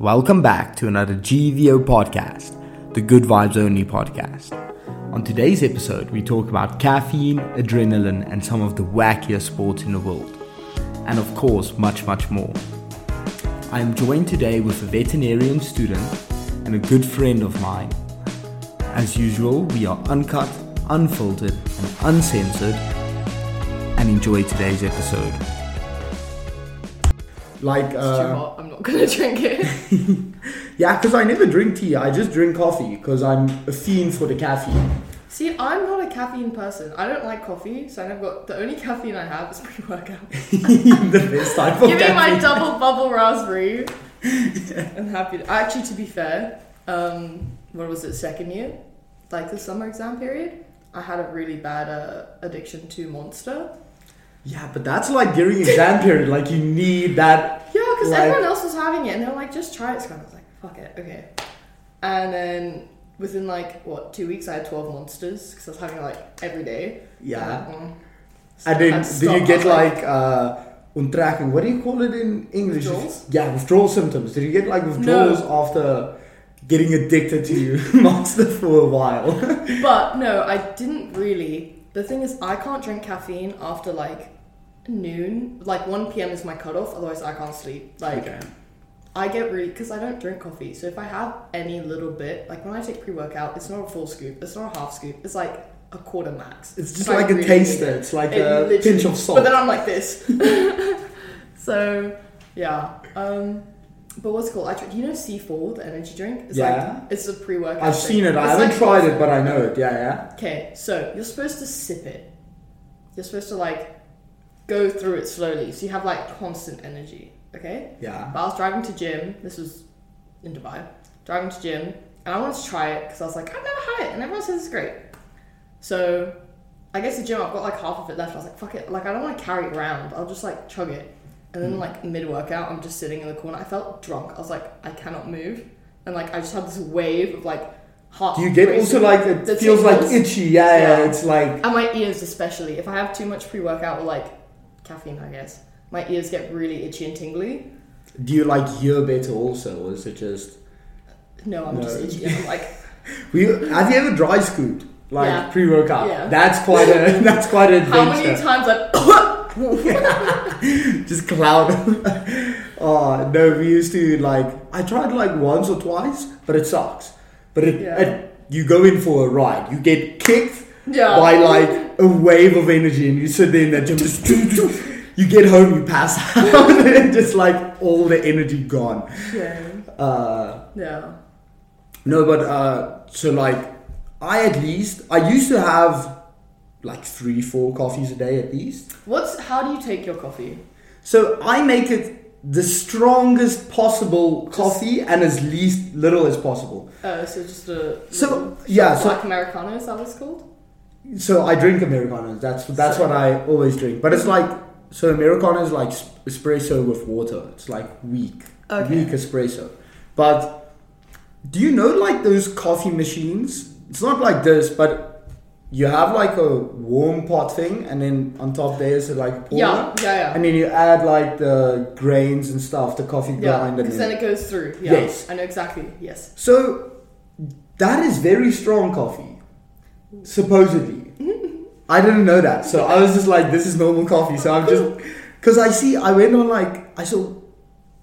Welcome back to another GVO podcast, the Good Vibes Only podcast. On today's episode, we talk about caffeine, adrenaline, and some of the wackiest sports in the world. And of course, much, much more. I am joined today with a veterinarian student and a good friend of mine. As usual, we are uncut, unfiltered, and uncensored. And enjoy today's episode. Like, It's too uh, hot. I'm not gonna drink it. yeah, because I never drink tea. I just drink coffee because I'm a fiend for the caffeine. See, I'm not a caffeine person. I don't like coffee, so I've got. The only caffeine I have is pre-workout. the best type of Give me my double bubble raspberry. I'm happy. To, actually, to be fair, um, what was it? Second year, like the summer exam period, I had a really bad uh, addiction to Monster. Yeah, but that's like during exam period. Like you need that. Yeah, because Like- everyone else was having it, and they were like, "Just try it." So I was like, "Fuck it, okay." And then within like what two weeks, I had twelve monsters because I was having it, like every day. Yeah. Mm. And then Had do to stop. you get was like uh untracking? What do you call it in English? Withdrawals? Yeah, withdrawal symptoms. Did you get like withdrawals after getting addicted to Monster for a while? But no, I didn't really. The thing is, I can't drink caffeine after like noon. Like 1 p.m. is my cutoff, otherwise, I can't sleep. Like, I get really. Because I don't drink coffee, so if I have any little bit, like when I take pre workout, it's not a full scoop, it's not a half scoop, it's like a quarter max. It's just like a really taster. it. It's like It a pinch of salt. But then I'm like this. so, yeah. Um, but what's cool. I, do you know C4, the energy drink? It's Yeah. like, it's a pre workout. I've seen it. I haven't tried it, but I know it. Yeah, yeah. Okay, so you're supposed to sip it. You're supposed to like go through it slowly, so you have like constant energy. Okay. Yeah. But I was driving to gym. This was in Dubai. Driving to gym, and I wanted to try it because I was like, I've never had it, and everyone says it's great. So I guess the gym, I've got like half of it left. I was like, fuck it. Like I don't want to carry it around. I'll just like chug it. And then hmm. like mid workout, I'm just sitting in the corner. I felt drunk. I was like, I cannot move, and like I just had this wave of like heart. Do you get also like it feels like itchy? Yeah, yeah. Yeah. It's like And my ears, especially. If I have too much pre workout or like caffeine, I guess, my ears get really itchy and tingly. Do you like hear better also, or is it just? No, I'm just itchy. I'm like, We, have you ever dry scooped like Yeah. pre-workout? Yeah. That's quite a that's quite an how many times I. Just cloud. oh no, we used to like. I tried like once or twice, but it sucks. But it, Yeah. it you go in for a ride. You get kicked yeah. by like a wave of energy, and you sit there in that gym. Just you get home, you pass out, and just like all the energy gone. Yeah. Uh, Yeah. No, but uh, so like I at least I used to have like three, four coffees a day at least. What's. How do you take your coffee? So I make it the strongest possible coffee and as least little as possible. Uh, so just a. So, yeah, so- Black Americano, is that what it's called? So I drink americanos. That's that's what I always drink. But it's like so americano is like espresso with water. It's like weak, Okay. weak espresso. But do you know like those coffee machines? It's not like this, but you have like a warm pot thing, and then on top there is like a pour, Yeah, yeah, yeah. and then you add like the grains and stuff, the coffee Yeah, grind, because then then it goes through. Yeah. Yes. I know exactly. Yes. So that is very strong coffee, supposedly. I didn't know that, so I was just like, "This is normal coffee." So I'm just because I see. I went on like I saw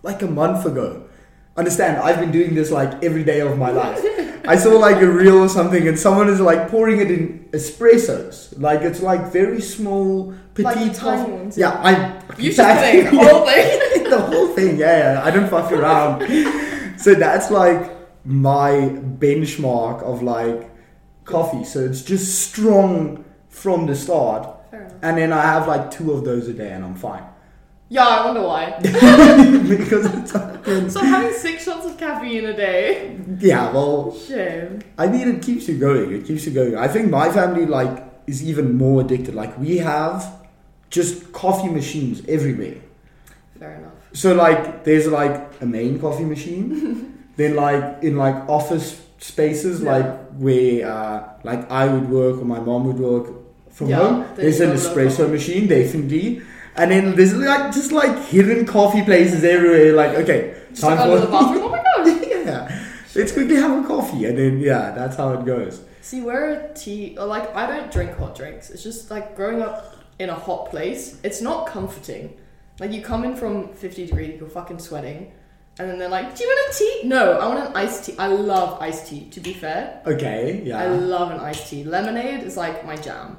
like a month ago. Understand? I've been doing this like every day of my life. I saw like a reel or something, and someone is like pouring it in espressos. Like it's like very small, petite tiny ones, Yeah, I. You should play the whole thing. the whole thing, yeah, yeah. I don't fuck around. so that's like my benchmark of like coffee. So it's just strong from the start. And then I have like two of those a day and I'm fine. Yeah, I wonder why. because it's fucking- so having six shots of caffeine a day. yeah, well, Shame. I mean, it keeps you going. It keeps you going. I think my family like is even more addicted. Like we have just coffee machines everywhere. Fair enough. So like, there's like a main coffee machine. then like in like office spaces, Yeah. like where uh, like I would work or my mom would work from Yeah, home. There's an got a little espresso coffee. machine, definitely. And then there's like just like hidden coffee places everywhere. Like okay, Just like under the bathroom. Oh my god. yeah. Let's quickly have a coffee, and then yeah, that's how it goes. See, we're a tea, or like I don't drink hot drinks. It's just like growing up in a hot place. It's not comforting. Like you come in from fifty degrees, you're fucking sweating, and then they're like, "Do you want a tea?" No, I want an iced tea. I love iced tea. To be fair, Okay, yeah. I love an iced tea. Lemonade is like my jam.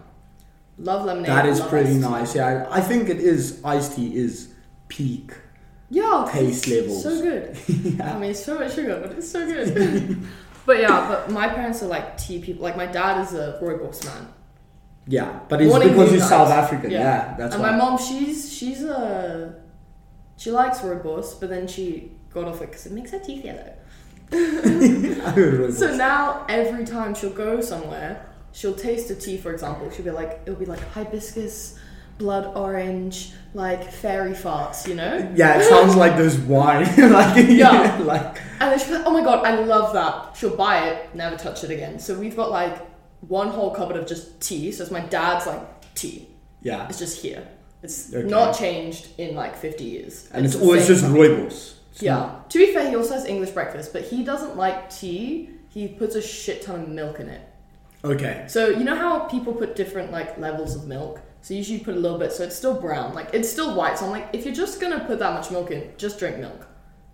Love lemonade. That is pretty tea. nice. Yeah, I think it is. Iced tea is peak. Yeah, Taste it's levels. So good. yeah. I mean, so much sugar, but it's so good. but yeah, but my parents are like tea people. Like my dad is a rooibos man. Yeah, but it's Morning because you're South. African. Yeah, that's and why. my mom, she's she's a she likes rooibos, but then she got off it because it makes her teeth yellow. So now every time she'll go somewhere, she'll taste a tea. For example, she'll be like, it'll be like hibiscus, blood orange, like fairy farts, you know. yeah, it sounds like those wine. like Yeah. like And then she'll be like, oh my god, I love that. She'll buy it, never touch it again. So we've got like one whole cupboard of just tea. So it's my dad's like tea. yeah, It's just here. It's Okay. not changed in like 50 years. and it's the always just rooibos. It's Yeah. not- To be fair, he also has English breakfast, but he doesn't like tea. He puts a shit ton of milk in it. Okay. So you know how people put different like levels of milk. So usually you put a little bit, so it's still brown. Like it's still white. So I'm like, if you're just gonna put that much milk in, just drink milk,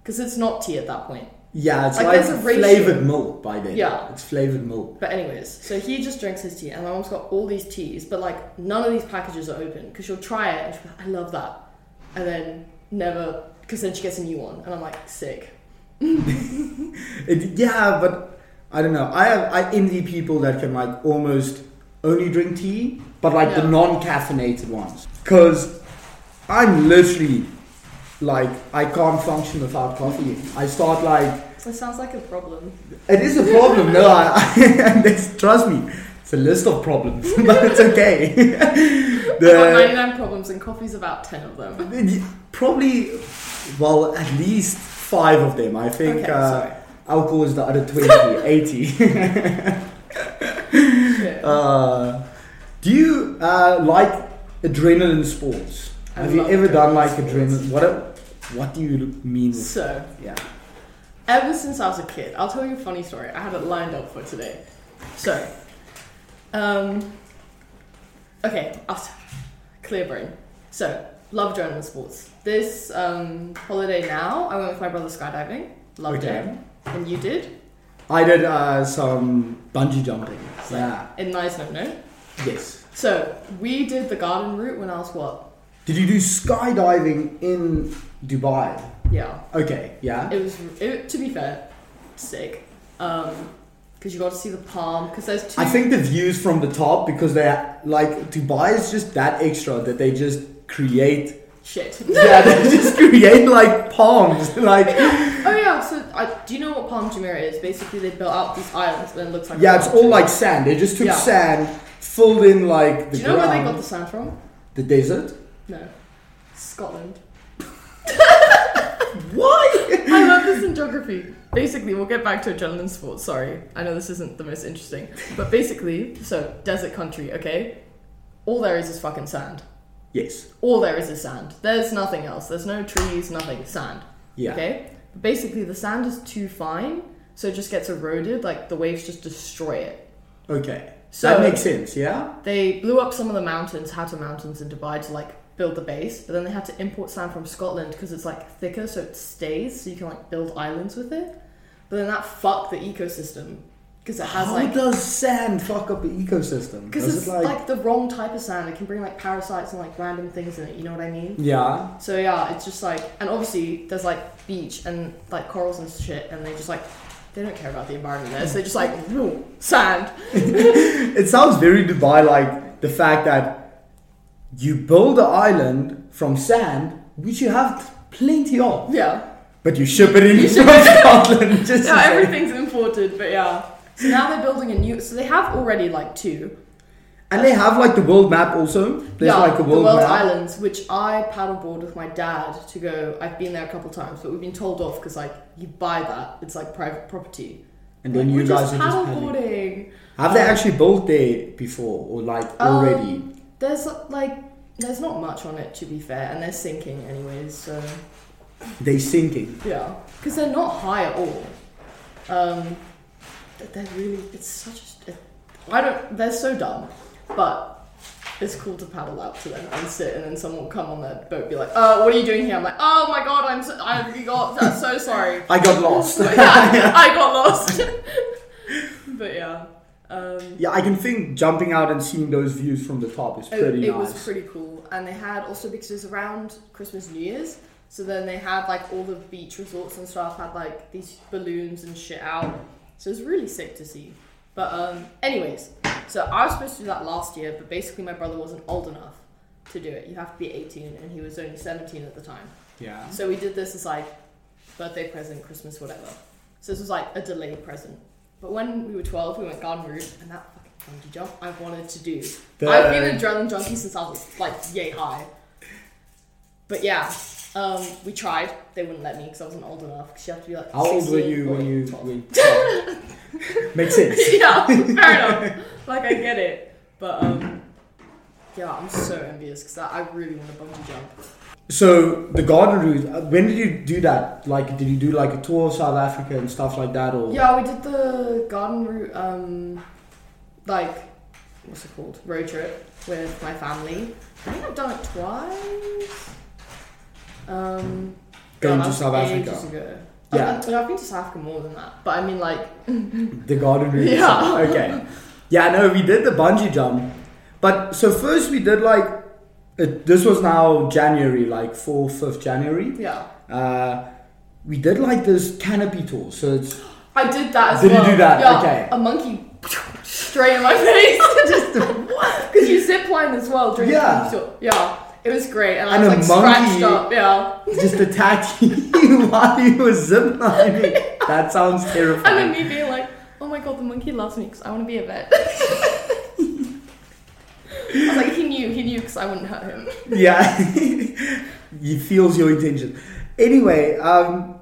because it's not tea at that point. Yeah, it's Like, like, flavored milk by then. Yeah. It's flavored milk. But anyways, so he just drinks his tea, and my mom's got all these teas, but like none of these packages are open because she'll try it and she'll be like, I love that, and then never, because then she gets a new one, and I'm like, sick. It, yeah, but I don't know. I have I envy people that can like almost only drink tea, but like the non-caffeinated ones. Cause I'm literally like I can't function without coffee. I start like So it sounds like a problem. it is a problem. no, I, I trust me, it's a list of problems, but it's okay. I've got the 99 problems, and coffee's about 10 of them. probably well at least five of them. I think. Okay, uh. Alcohol is the other 20, 80. Shit. Uh, do you uh, like adrenaline sports? I Have you ever done like adrenaline adrenaline? What a- What do you mean? So, yeah. ever since I was a kid, I'll tell you a funny story. I had it lined up for today. So, um, okay, I'll clear brain. So, love adrenaline sports. This um, holiday now, I went with my brother skydiving. Loved Okay. it. And you did? I did uh, some bungee jumping. Yeah. In nice no no. Yes. So, we did the garden route when I was what? Did you do skydiving in Dubai? Yeah. Okay. Yeah. It was, it, to be fair, sick. Um, because you got to see the palm. Because there's two. I think the views from the top because they're like Dubai is just that extra that they just create. Shit. Yeah, they just create like palms. Like Oh yeah, so I, do you know what Palm Jumeirah is? Basically, they built out these islands, but it looks like yeah, it's all like sand. They just took Yeah. sand, filled in like the Do you know where they got the sand from? The desert? No, Scotland. Why? I love this in geography. Basically, we'll get back to adrenaline sports. Sorry, I know this isn't the most interesting, but basically, so desert country, okay? All there is is fucking sand. Yes. All there is is sand. There's nothing else. There's no trees, nothing. Sand. Yeah. Okay. But basically, the sand is too fine, so it just gets eroded. Like the waves just destroy it. Okay. So- that makes sense, yeah? They blew up some of the mountains, Hatta Mountains in Dubai to like build the base, but then they had to import sand from Scotland because it's like thicker, so it stays, so you can like build islands with it. But then that fucked the ecosystem because it has How like does sand fuck up the ecosystem? because it's it like... the wrong type of sand. It can bring like parasites and like random things in it. You know what I mean? Yeah. So yeah, it's just like, and obviously there's like beach and like corals and shit, and they just like they don't care about the environment there. So they just like "Woo, sand. It sounds very Dubai like the fact that you build an island from sand, which you have plenty of, Yeah. but you ship it in from Scotland. Just yeah, everything's imported, but yeah. So now they're building a new. So they have already like two. And they have like the world map also. There's yeah, like a world the World map. Islands, which I paddleboard with my dad to go. I've been there a couple times, but we've been told off because like you buy that, it's like private property. And then Like, you we're guys just are just paddleboarding. Have they Um, actually built there before or like Um, already? There's like there's not much on it to be fair, and they're sinking anyways. So They sinking. Yeah, because they're not high at all. Um, but they're really. It's such. A, I don't. They're so dumb, but it's cool to paddle out to them and sit, and then someone will come on their boat, and be like, "Oh, what are you doing here?" I'm like, "Oh my god, I'm so, I got. I'm so sorry. I got lost. Yeah, I got lost." but yeah. Um, Yeah, I can think jumping out and seeing those views from the top is it, pretty it nice. was pretty cool, and they had also because it was around Christmas, New Year's, so then they had like all the beach resorts and stuff had like these balloons and shit out, so it was really sick to see. But um, anyways, so I was supposed to do that last year, but basically my brother wasn't old enough to do it. You have to be 18, and he was only 17 at the time. yeah. So we did this as like birthday present, Christmas, whatever. So this was like a delayed present. But when we were 12, we went garden route, and that fucking bungee jump I wanted to do. The- I've been an adrenaline junkie since I was like yay high. But yeah, um, we tried. They wouldn't let me because I wasn't old enough. Because you have to be like. How old were you when you 12. when Makes sense. yeah, fair enough. Like I get it, but um, yeah, I'm so envious because I I really want to bungee jump. So the garden route. uh, When did you do that? Like, did you do like a tour of South Africa and stuff like that, or? Yeah, we did the garden route, um, like, what's it called? Road trip with my family. I think I've done it twice. Um, Going to South Africa. Yeah. I've, I've been to South Africa more than that, but I mean, like, The garden route. Yeah. Okay. Yeah, no, we did the bungee jump, but so first we did like, it, this was now January, like fourth, fifth January. yeah. Uh, we did like this canopy tour, so it's I did that as Did you well. do that? Yeah, Okay. A monkey straight in my face. Just because you zip line as well during Yeah. the tour. Yeah. It was great, and, And I a was like monkey- scratched up. Yeah. just attacking you while you were ziplining. That sounds terrifying. And then me being like, oh my god, the monkey loves me because I want to be a vet. I was like, he knew, he knew because I wouldn't hurt him. Yeah, he feels your intention. Anyway, um,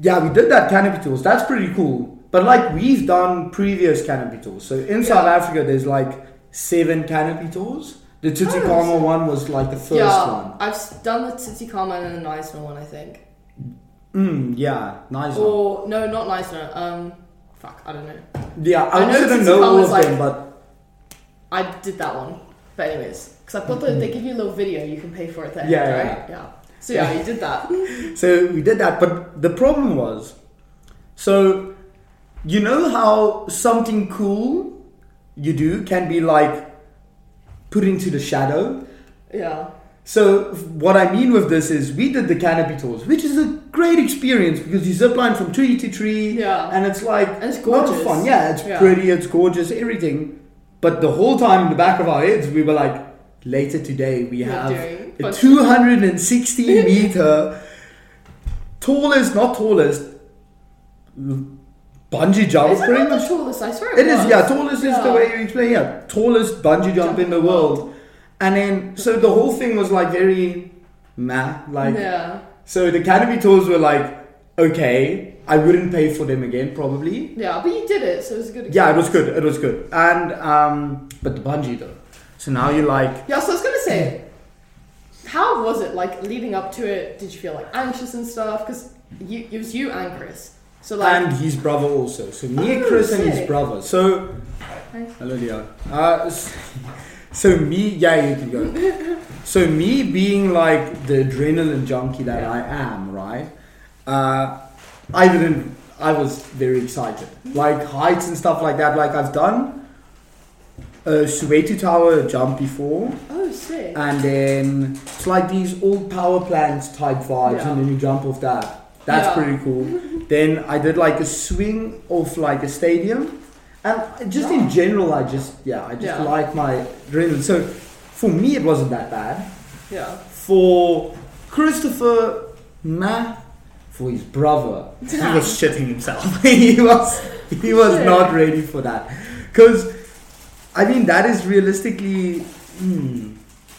yeah, we did that canopy tours. That's pretty cool. But like we've done previous canopy tours. So in South Africa, there's like seven canopy tours. The Tsitsikamma one was like the first yeah, one. I've done the Tsitsikamma and the Knysna one, I think. Mm, yeah, nice. Or, no, not Knysna. Um, fuck, I don't know. Yeah, I, I know don't know all of like- them, but I did that one. But anyways, because I put the, they give you a little video, you can pay for it there, Yeah, yeah, right? Yeah. So yeah, you did that. So we did that, but the problem was, so you know how something cool you do can be like put into the shadow. Yeah. So what I mean with this is we did the canopy tours, which is a great experience because you zip line from tree to tree, Yeah. and it's like And it's a lot of gorgeous. fun. Yeah, it's Yeah. pretty, it's gorgeous, everything. But the whole time in the back of our heads, we were like, later today we We're have a 260 meter tallest, not tallest, bungee jump. Is it pretty much. tallest? I swear It is, was. yeah. Tallest is the way you explain. Yeah, tallest bungee jump in the world. And then, so the whole thing was like very meh. Like, yeah. so the canopy tours were like, okay, I wouldn't pay for them again, probably. Yeah, but you did it, so it was a good Yeah, it was good. It was good. And um, but the bungee though. So now you're like, Yeah, so I was gonna say, how was it like leading up to it? Did you feel like anxious and stuff? Because you, it was you and Chris. So like, and his brother also. So me Oh, Chris and his brother. So hello, Leo. Uh, s- so me, yeah, you can go. So me being like the adrenaline junkie that Yeah. I am, right? Uh, I didn't. I was very excited, like heights and stuff like that. Like I've done a Soweto Tower jump before, oh sick. and then it's like these old power plants type vibes, Yeah. and then you jump off that. That's Yeah. pretty cool. then I did like a swing off like a stadium, and just in general, I just yeah, I just Yeah. like my adrenaline. So for me, it wasn't that bad. yeah. For Christopher, nah. For his brother, he was shitting himself. he was he was Shit. not ready for that, because I mean that is realistically, hmm,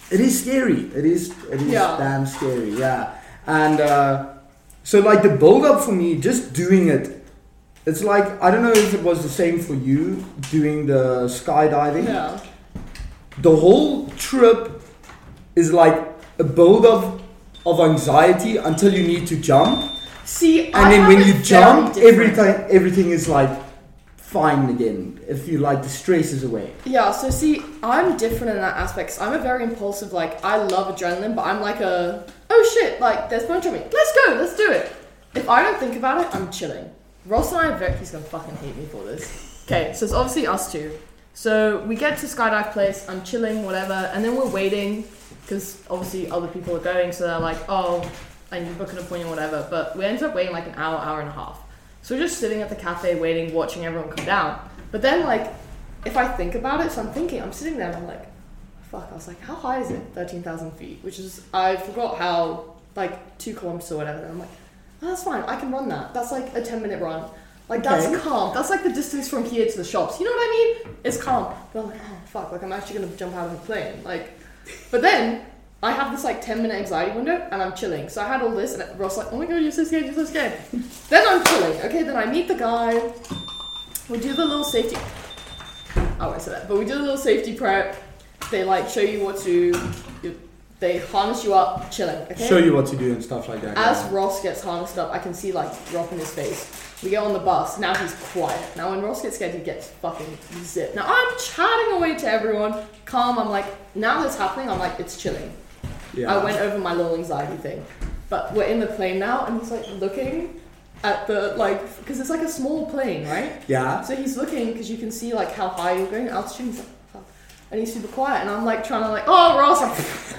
it is scary. It is it is Yeah. damn scary. Yeah, and uh, so like the build up for me, just doing it. It's like I don't know if it was the same for you doing the skydiving Yeah. the whole trip is like a build up of anxiety until you need to jump, See, and I then when you jump, different. everything everything is like fine again. If you like the stress is away. Yeah, so see, I'm different in that aspect. I'm a very impulsive, like, I love adrenaline, but I'm like a, oh shit, like, there's a bunch of me. Let's go, let's do it. If I don't think about it, I'm chilling. Ross and I are very, he's gonna fucking hate me for this. Okay, so it's obviously us two. So we get to Skydive Place, I'm chilling, whatever, and then we're waiting, because obviously other people are going, so they're like, oh, need to book an appointment, whatever. But we ended up waiting like an hour, hour and a half. So we're just sitting at the cafe waiting, watching everyone come down. But then, like, if I think about it, so I'm thinking, I'm sitting there and I'm like, fuck, I was like, how high is it? 13,000 feet, which is, I forgot how, like, two kilometers or whatever. And I'm like, oh, that's fine, I can run that. That's like a 10 minute run. Like, Okay. that's calm. That's like the distance from here to the shops. You know what I mean? It's calm. But I'm like, oh, fuck, like, I'm actually gonna jump out of a plane. Like, but then, I have this like 10 minute anxiety window and I'm chilling. So I had all this and Ross like, oh my god, you're so scared, you're so scared. then I'm chilling. Okay, then I meet the guy. We do the little safety. Oh, I won't say that, but we do the little safety prep. They like show you what to. You, they harness you up, chilling. Okay. Show you what to do and stuff like that. As Ross gets harnessed up, I can see like drop in his face. We get on the bus. Now he's quiet. Now when Ross gets scared, he gets fucking zip. Now I'm chatting away to everyone, calm. I'm like, now that's happening. I'm like, it's chilling. Yeah. I went over my little anxiety thing. But we're in the plane now, and he's like looking at the like, because it's like a small plane, right? Yeah. So he's looking because you can see like how high you're going altitude. He's like, fuck. And he's super quiet, and I'm like trying to like, oh Ross,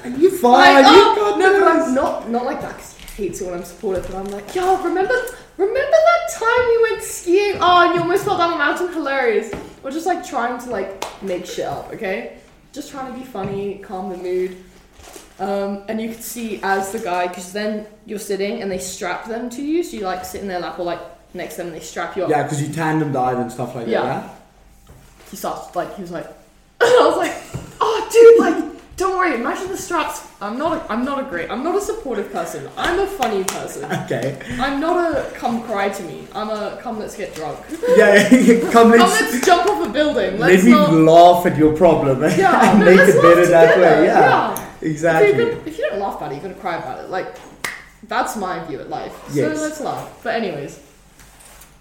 I'm You fine? like, you oh, got no, but. I'm not not like that because he hates it when I'm supportive. But I'm like, yo, remember remember that time you went skiing? Oh, and you almost fell down the mountain. Hilarious. We're just like trying to like make shit up, okay? Just trying to be funny, calm the mood. Um, and you can see as the guy, because then you're sitting and they strap them to you, so you like sit in their lap or like next to them and they strap you up. Yeah, because you tandem dive and stuff like Yeah. that. he starts like he was like I was like oh dude like don't worry imagine the straps I'm not a, I'm not a great I'm not a supportive person I'm a funny person Okay. I'm not a come cry to me I'm a come let's get drunk Yeah. yeah. Come come let's let's jump off a building let let's me not laugh at your problem and no, make it better that way. Yeah. yeah. Exactly. If, gonna, if you don't laugh about it you're gonna cry about it like that's my view at life so let's laugh but anyways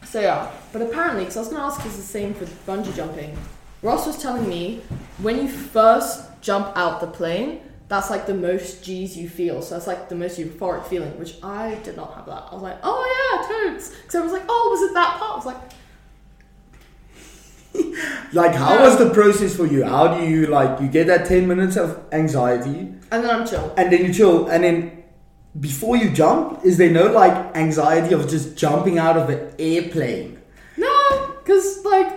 so yeah but apparently because I was gonna ask it's the same for bungee jumping Ross was telling me when you first jump out the plane, that's like the most G's you feel. So that's like the most euphoric feeling, which I did not have that. I was like, oh yeah, totes. Because I was like, oh, was it that part? I was like, Like, how Yeah. was the process for you? How do you like you get that ten minutes of anxiety and then I'm chill. and then you chill and then before you jump, is there no like anxiety of just jumping out of an airplane? No, because like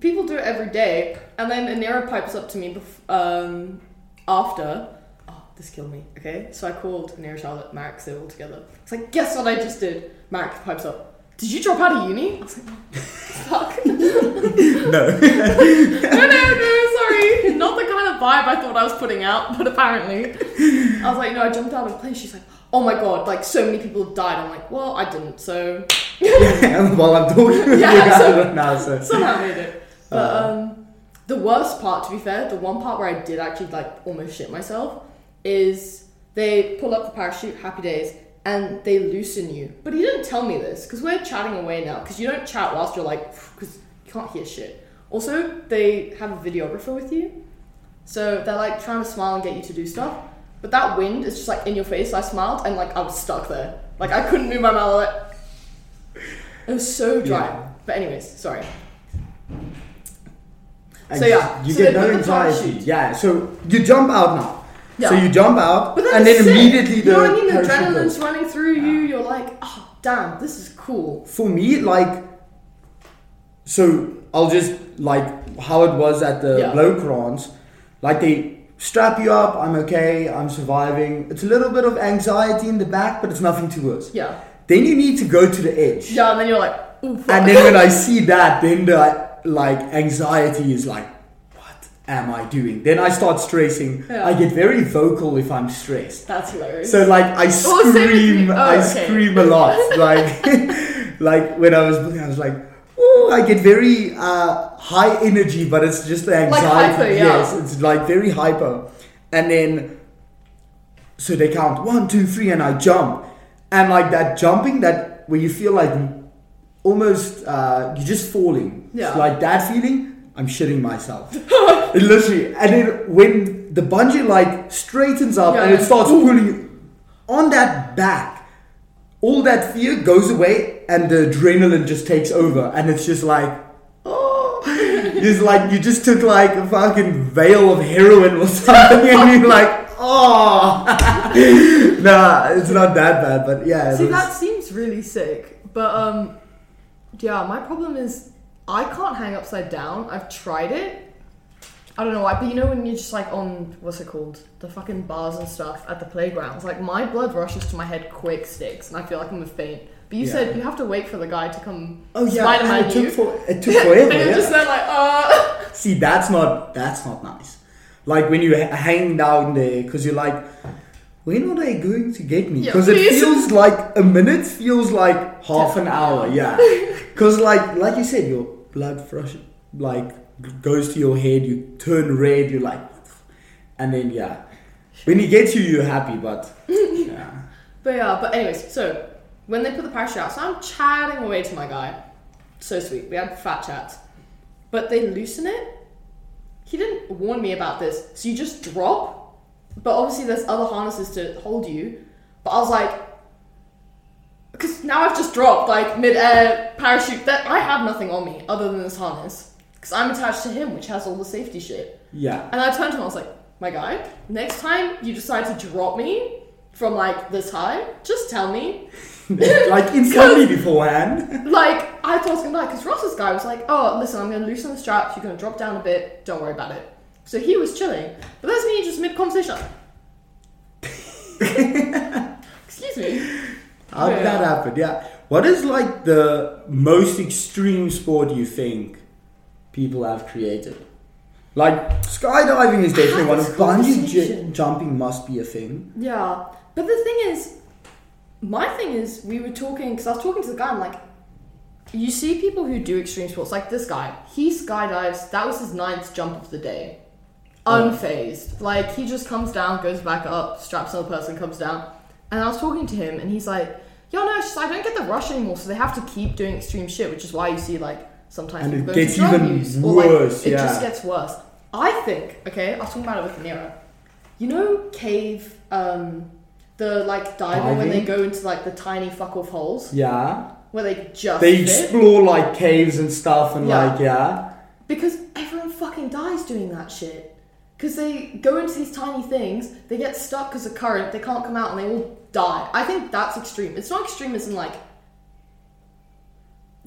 people do it every day, and then Anira pipes up to me bef- um, after. Oh, this killed me. Okay, so I called Anira, Charlotte, Marek, they were all together. It's like, guess what I just did? Marek pipes up. Did you drop out of uni? I was like, fuck. no, No. no, no, sorry. Not the kind of vibe I thought I was putting out, but apparently. I was like, no, I jumped out of a plane. She's like, oh my god, like so many people have died. I'm like, well, I didn't, so yeah, while I'm talking with Yeah, you guys so- right now, so somehow made it. But Uh. um, the worst part, to be fair, the one part where I did actually like almost shit myself is they pull up the parachute, happy days, and they loosen you. But he didn't tell me this because we're chatting away now. Because you don't chat whilst you're like, because you can't hear shit. Also, they have a videographer with you, so they're like trying to smile and get you to do stuff. But that wind is just like in your face. I smiled and like I was stuck there. Like I couldn't move my mouth. Like, it was so dry. Yeah. But anyways, sorry. And So, yeah, you so get no anxiety. Yeah, so you jump out now. Yeah. So you jump out, But and then sick. immediately you the know what I mean? Adrenaline's running through you. You're like, oh damn, this is cool. For me, like, so I'll just like how it was at the Yeah. Bloukrans. Like they strap you up. I'm okay. I'm surviving. It's a little bit of anxiety in the back, but it's nothing too worse. Yeah, Then you need to go to the edge. yeah, and then you're like. And then when I see that, then the like anxiety is like, am I doing? Then I start stressing. Yeah. I get very vocal if I'm stressed. that's hilarious. So like I Oh, scream. Oh, I okay. scream a lot. Like, like when I was I was like, oh, I get very uh, high energy, but it's just the Like anxiety. hyper, yeah. Yes, it's like very hyper. And then so they count one, two, three, and I jump, and like that jumping that where you feel like almost uh, you're just falling. Yeah. It's like that feeling. I'm shitting myself. It literally, and then when the bungee like straightens up and it starts pulling you on that back, all that fear goes away and the adrenaline just takes over, and it's just like, oh, it's like you just took like a fucking veil of heroin or something, and you're like, oh, nah, it's not that bad, but yeah. See, was- that seems really sick. But um, yeah, my problem is I can't hang upside down. I've tried it. I don't know why, but you know when you're just like on what's it called, the fucking bars and stuff at the playgrounds. Like my blood rushes to my head quick sticks, and I feel like I'm gonna faint. But you Yeah. said you have to wait for the guy to come Oh yeah, Spider-Man it you. took for it took forever. and you're yeah. just there like, uh. See, that's not that's not nice. Like when you ha- hang down there because you're like, when are they going to get me? Yeah, Because it feels like a minute feels like half an hour. Yeah, because like like you said, your blood flush like goes to your head. You turn red. You're like, and then yeah, when he gets you, you're happy. But yeah, But yeah, but anyways, so when they put the parachute out, so I'm chatting away to my guy. So sweet. We had fat chats. But they loosen it. He didn't warn me about this. So you just drop. But obviously there's other harnesses to hold you. But I was like because now I've just dropped like mid-air parachute that I have nothing on me other than this harness. Because I'm attached to him, which has all the safety shit. yeah. And I turned to him, I was like, my guy, next time you decide to drop me from like this high, just tell me. like me beforehand. Like, I thought I was gonna die, because Ross's guy was like, oh, listen, I'm gonna loosen the straps, you're gonna drop down a bit, don't worry about it. So he was chilling. But that's me just mid conversation. Excuse me. How did that Yeah. happen? Yeah. What is like the most extreme sport you think people have created? Like skydiving is definitely one of bungee j- jumping must be a thing. Yeah. But the thing is, my thing is, we were talking, because I was talking to the guy, I'm like, you see people who do extreme sports, like this guy, he skydives, that was his ninth jump of the day. Oh. Unfazed. Like, he just comes down, goes back up, straps another person, comes down. And I was talking to him, and he's like, yo, no, just, I don't get the rush anymore, so they have to keep doing extreme shit, which is why you see, like, sometimes And it gets even use, or, like, worse, it yeah. just gets worse. I think, okay, I was talking about it with Nero. You know, cave, um, the like diving when they go into like the tiny fuck off holes Yeah. where they just They fit? explore like caves and stuff and Yeah. like yeah. because everyone fucking dies doing that shit. Because they go into these tiny things, they get stuck because of current, they can't come out, and they all die. I think that's extreme. It's not extreme as in like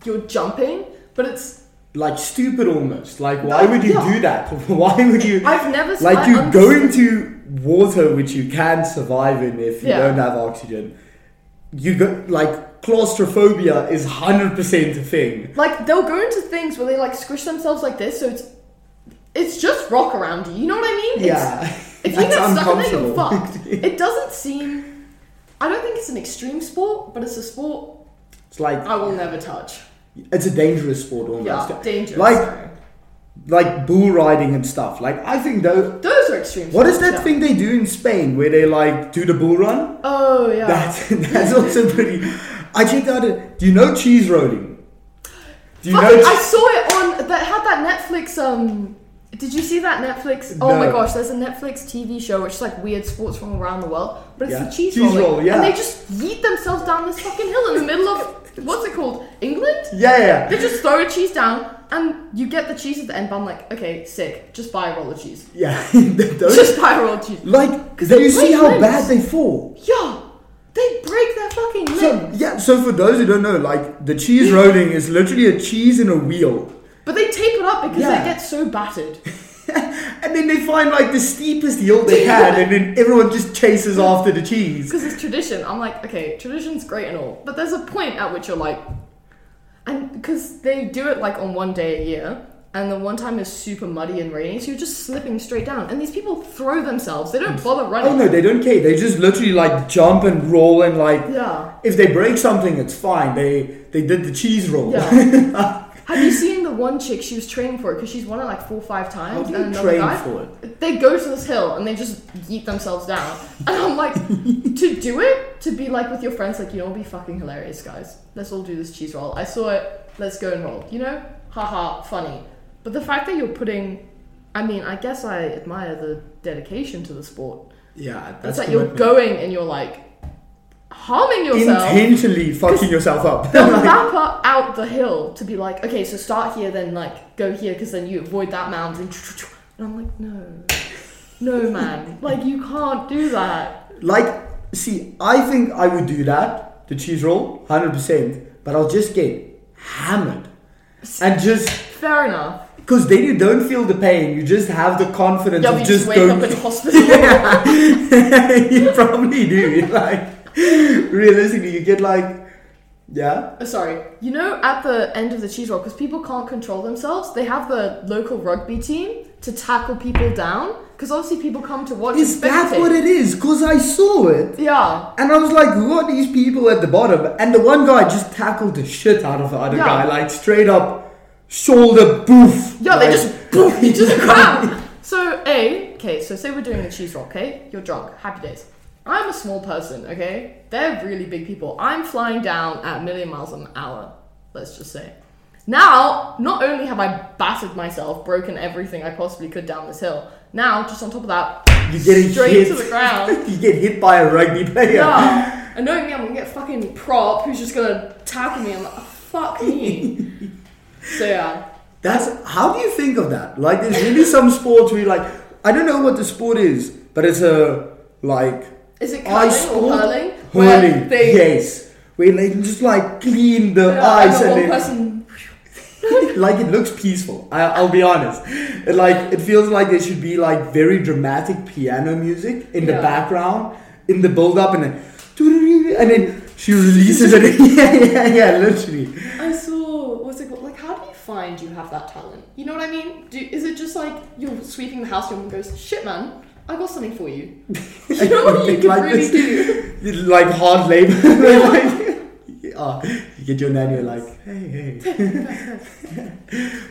you're jumping, but it's Like stupid almost. Like why would you yeah. do that? why would you I've never like you go into water which you can survive in if you Yeah. don't have oxygen. You go like claustrophobia is hundred percent a thing. Like they'll go into things where they like squish themselves like this, so it's it's just rock around you. You know what I mean? It's- Yeah, If you get stuck in there, you're uncomfortable. fucked. It doesn't seem. I don't think it's an extreme sport, but it's a sport it's like I will never touch. It's a dangerous sport almost. Yeah, dangerous. Like like bull riding and stuff. Like I think those those are extreme. What is sports, that yeah. thing they do in Spain where they like do the bull run? Oh yeah. That's that's also pretty. I checked out. A, do you know cheese rolling? Do you Fucking- know? I saw it on that had that Netflix. Um, did you see that Netflix? Oh my gosh, there's a Netflix TV show which is like weird sports from around the world, but it's Yeah. the cheese, Cheese rolling, roll, yeah. and they just yeet themselves down this fucking hill in the middle of what's it called, England? yeah, yeah. They just throw a cheese down, and you get the cheese at the end. But I'm like, okay, sick. Just buy a roll of cheese. Yeah, Just buy a roll of cheese. like, do you see how legs. bad they fall? Yeah, they break their fucking legs. So yeah, so for those who don't know, like the cheese rolling is literally a cheese in a wheel, but they tape it up because Yeah. they get so battered. and then they find like the steepest hill they can, and then everyone just chases after the cheese. Because it's tradition. I'm like, okay, tradition's great and all, but there's a point at which you're like, and because they do it like on one day a year, and the one time is super muddy and rainy, so you're just slipping straight down. And these people throw themselves; they don't bother running. Oh no, they don't care. They just literally like jump and roll and like Yeah. if they break something, it's fine. They they did the cheese roll. Yeah. Have you seen the one chick she was training for it because she's won it like four or five times? How do you another train guy, for it? They go to this hill and they just yeet themselves down. And I'm like, to do it, to be like with your friends, like, you know, be fucking hilarious, guys. Let's all do this cheese roll. I saw it, let's go and roll. You know? Haha, funny. But the fact that you're putting, I mean, I guess I admire the dedication to the sport. Yeah, It's that's like you're going and you're like harming yourself. intentionally fucking yourself up. They'll map up out the hill to be like, okay, so start here, then like go here, because then you avoid that mountain. And I'm like, no, no, man, like you can't do that. Like, see, I think I would do that, the cheese roll, 100%, but I'll just get hammered. And just, Fair enough. because then you don't feel the pain, you just have the confidence Yeah, of just just wake going. up in hospital. you probably do. Like, realistically, you get like, yeah. Oh, Sorry, you know, at the end of the cheese roll, because people can't control themselves, they have the local rugby team to tackle people down. Because obviously, people come to watch. Is that what it is? Because I saw it. Yeah. And I was like, who are these people at the bottom? And the one guy just tackled the shit out of the other Yeah. guy, like straight up shoulder boof. Yeah, they just poof into the ground. So A, okay, so say we're doing a cheese roll, okay? You're drunk, happy days. I'm a small person, okay? They're really big people. I'm flying down at a million miles an hour, let's just say. Now, not only have I battered myself, broken everything I possibly could down this hill, now, just on top of that, You're getting straight hit. to the ground. you get hit by a rugby player. Yeah. And knowing me, I'm gonna get fucking prop who's just gonna tackle me. I'm like, fuck me. so yeah. That's how do you think of that? Like, there's really some sports where you're like, I don't know what the sport is, but it's a like Is it ice or hurling? Hurling, they yes. Where they just like clean the Yeah, ice and and then person like it looks peaceful. I, I'll be honest. It, like it feels like there should be like very dramatic piano music in the background in the build up and then and then she releases it. yeah, yeah, yeah, literally. I saw what's it called? Like, how do you find you have that talent? You know what I mean? Do, is it just like you're sweeping the house, mom goes, "Shit, man, I got something for you." You know what you can Like really this- do? like hard labor. like, oh, you get your nanny like, hey, hey.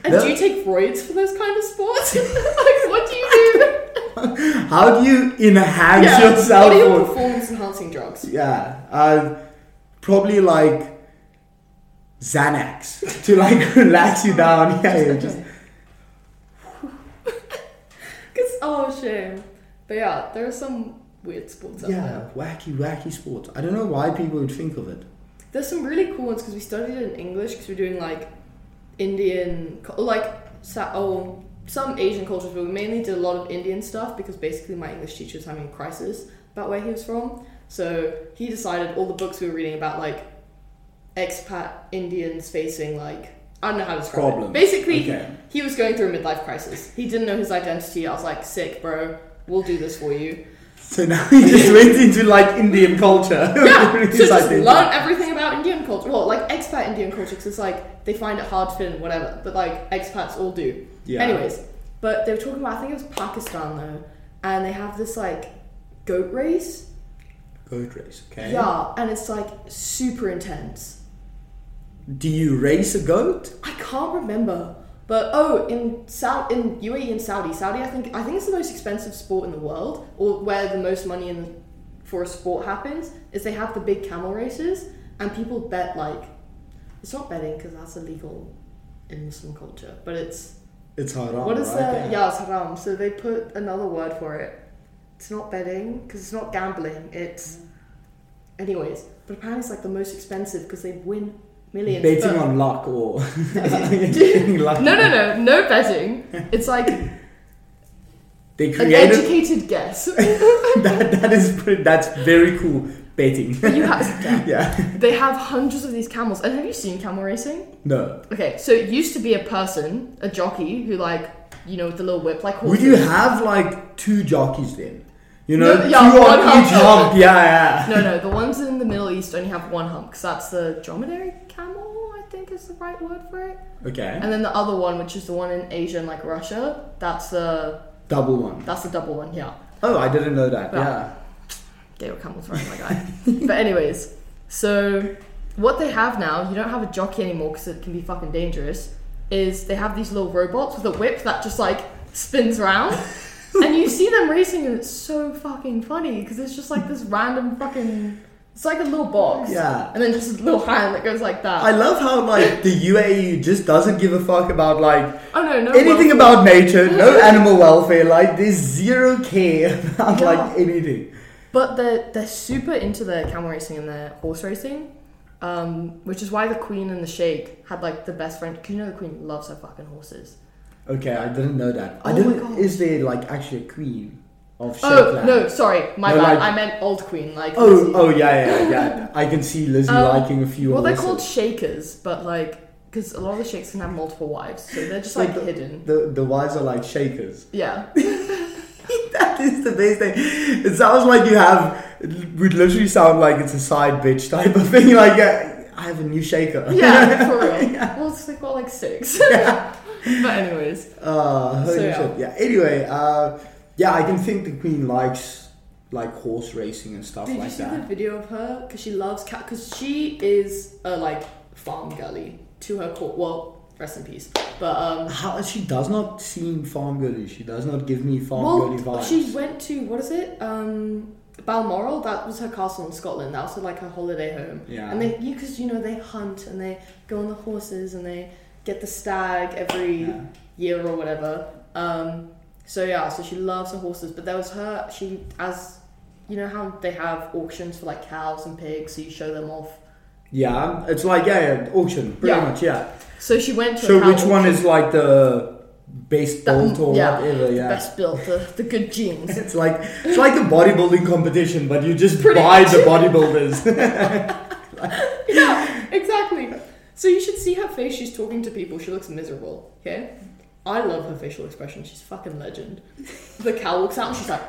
And No. do you take roids for those kind of sports? like, what do you do? How do you enhance yeah. yourself? What are your performance enhancing drugs? Yeah, uh, probably like Xanax to like relax you down. Yeah, yeah, just Cause oh shame. But yeah, there are some weird sports out there. yeah, wacky, wacky sports. I don't know why people would think of it. There's some really cool ones because we studied it in English because we're doing like Indian, like oh some Asian cultures, but we mainly did a lot of Indian stuff because basically my English teacher was having a crisis about where he was from. So he decided all the books we were reading about like expat Indians facing like I don't know how to describe Problem. it. Basically, Okay. he was going through a midlife crisis. He didn't know his identity. I was like, sick, bro. We'll do this for you. So now he just went into like Indian culture. Yeah, so just learn everything about Indian culture. Well, like expat Indian culture, because it's like they find it hard to fit in, whatever. But like expats all do. Yeah. Anyways, but they were talking about I think it was Pakistan though, and they have this like goat race. Goat race. Okay. Yeah, and it's like super intense. Do you race a goat? I can't remember. But oh, in Saudi, in UAE and Saudi, Saudi, I think I think it's the most expensive sport in the world, or where the most money in for a sport happens. Is they have the big camel races, and people bet like it's not betting because that's illegal in Muslim culture, but it's It's haram. what is right? the yeah it's haram. So they put another word for it. It's not betting because it's not gambling. It's mm. anyways, but apparently it's like the most expensive because they win millions. Betting but- on luck or lucky. no, no, no, no betting. It's like They an educated guess. that. That is pretty, that's very cool. Betting. You have, yeah. they have hundreds of these camels. And have you seen camel racing? No. Okay, so it used to be a person, a jockey, who like, you know, with the little whip, like Would horses. you have like two jockeys then? You know, No, yeah, on one hump. hump. Yeah, yeah. No, no, the ones in the Middle East only have one hump because that's the dromedary camel, I think is the right word for it. Okay. And then the other one, which is the one in Asia and like Russia, that's the Double one. that's the double one. Yeah, Oh, I didn't know that. Yeah. Yeah. they were camels, right, my guy. but anyways, so what they have now, you don't have a jockey anymore because it can be fucking dangerous. is they have these little robots with a whip that just like spins around. And you see them racing and it's so fucking funny because it's just like this random fucking it's like a little box. Yeah. And then just a little hand that goes like that. I love how like the UAE just doesn't give a fuck about like oh no, no anything welfare. about nature, no animal welfare. Like there's zero care about Yeah. like anything. But they're they're super into their camel racing and their horse racing, um, which is why the Queen and the Sheikh had like the best friend. Cause you know the Queen loves her fucking horses. Okay, I didn't know that. I Oh my didn't. God. Is there like actually a queen of Oh no, sorry, my No, bad. like- I meant old Queen, like. Oh, Lizzie. oh yeah, yeah, yeah. I can see Lizzie Um, liking a few. Well, they're horses. called Shakers, but like, because a lot of the Sheikhs can have multiple wives, so they're just like hidden. The the wives are like shakers. Yeah. that is the best thing. It sounds like you have. It would literally sound like it's a side bitch type of thing. Like yeah, I have a new shaker. Yeah, for real. Well, it's like got like six. But anyways, Uh, So, yeah. Yeah. Anyway, uh, yeah, I can think the queen likes like horse racing and stuff did you like see that. the video of her? Because she loves cat. Because she is a like farm girly to her core. Well, rest in peace. But um, How she does not seem farm girly. She does not give me farm well, girly vibes. she went to what is it? Um, Balmoral. That was her castle in Scotland. That was her, like her holiday home. yeah. And they, you because you know, they hunt and they go on the horses and they get the stag every yeah. year or whatever. Um, so yeah, so she loves her horses. But there was her. She as you know how they have auctions for like cows and pigs, so you show them off. Yeah, it's like yeah, yeah auction, pretty Yeah. much, yeah. So she went to. So which one is like the best built or yeah, whatever? Yeah. best built, the, the good genes. It's like it's like a bodybuilding competition, but you just Pretty buy much. the bodybuilders. yeah, exactly. So you should see her face. She's talking to people. She looks miserable. Okay. I love her facial expression. She's fucking legend. The cow walks out and she's like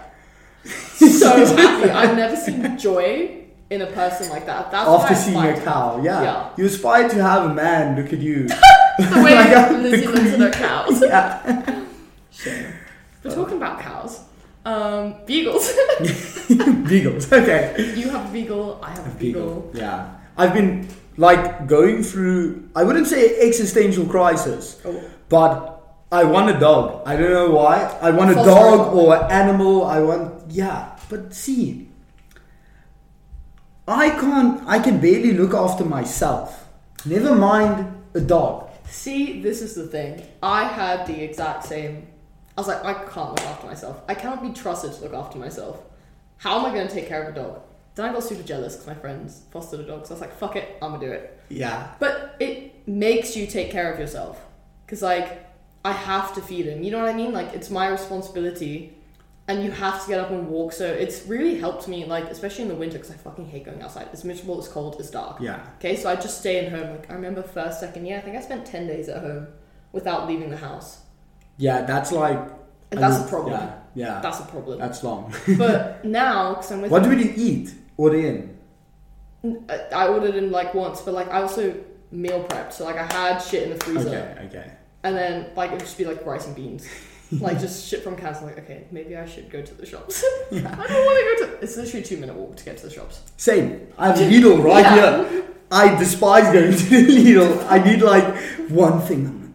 so happy. I've never seen joy in a person like that. That's After seeing a cow, yeah. Yeah. You aspire to have a man look at you. The way Like, Lizzie looks at her cows. yeah. Shame. But talking about cows, um, beagles. Beagles. Okay. you have a beagle. I have a beagle. Yeah. I've been like going through I wouldn't say existential crisis, Oh, but I want a dog. I don't know why. I want a dog dog. or animal. I want yeah. But see, I can't. I can barely look after myself. Never mind a dog. See, this is the thing. I had the exact same. I was like, I can't look after myself. I cannot be trusted to look after myself. How am I going to take care of a dog? Then I got super jealous because my friends fostered a dog. So I was like, fuck it, I'm going to do it. Yeah. But it makes you take care of yourself. Because, like, I have to feed him. You know what I mean? Like, it's my responsibility. And you have to get up and walk. So it's really helped me, like, especially in the winter, because I fucking hate going outside. It's miserable, it's cold, it's dark. Yeah. Okay, so I just stay in home. Like I remember first, second year, I think I spent ten days at home without leaving the house. Yeah. That's like. And that's a problem. Yeah. Yeah. That's a problem. That's long. but now, because I'm with, what do you eat? Order in. I uh, I ordered in like once, but like I also meal prepped. So like I had shit in the freezer, Okay. Okay. and then like it'd just be like rice and beans, like just shit from cans. I'm like, okay, maybe I should go to the shops. I don't want to go to. It's literally a two minute walk to get to the shops. Same. I have Lidl right Yeah. here. I despise going to the Lidl. I need like one thing.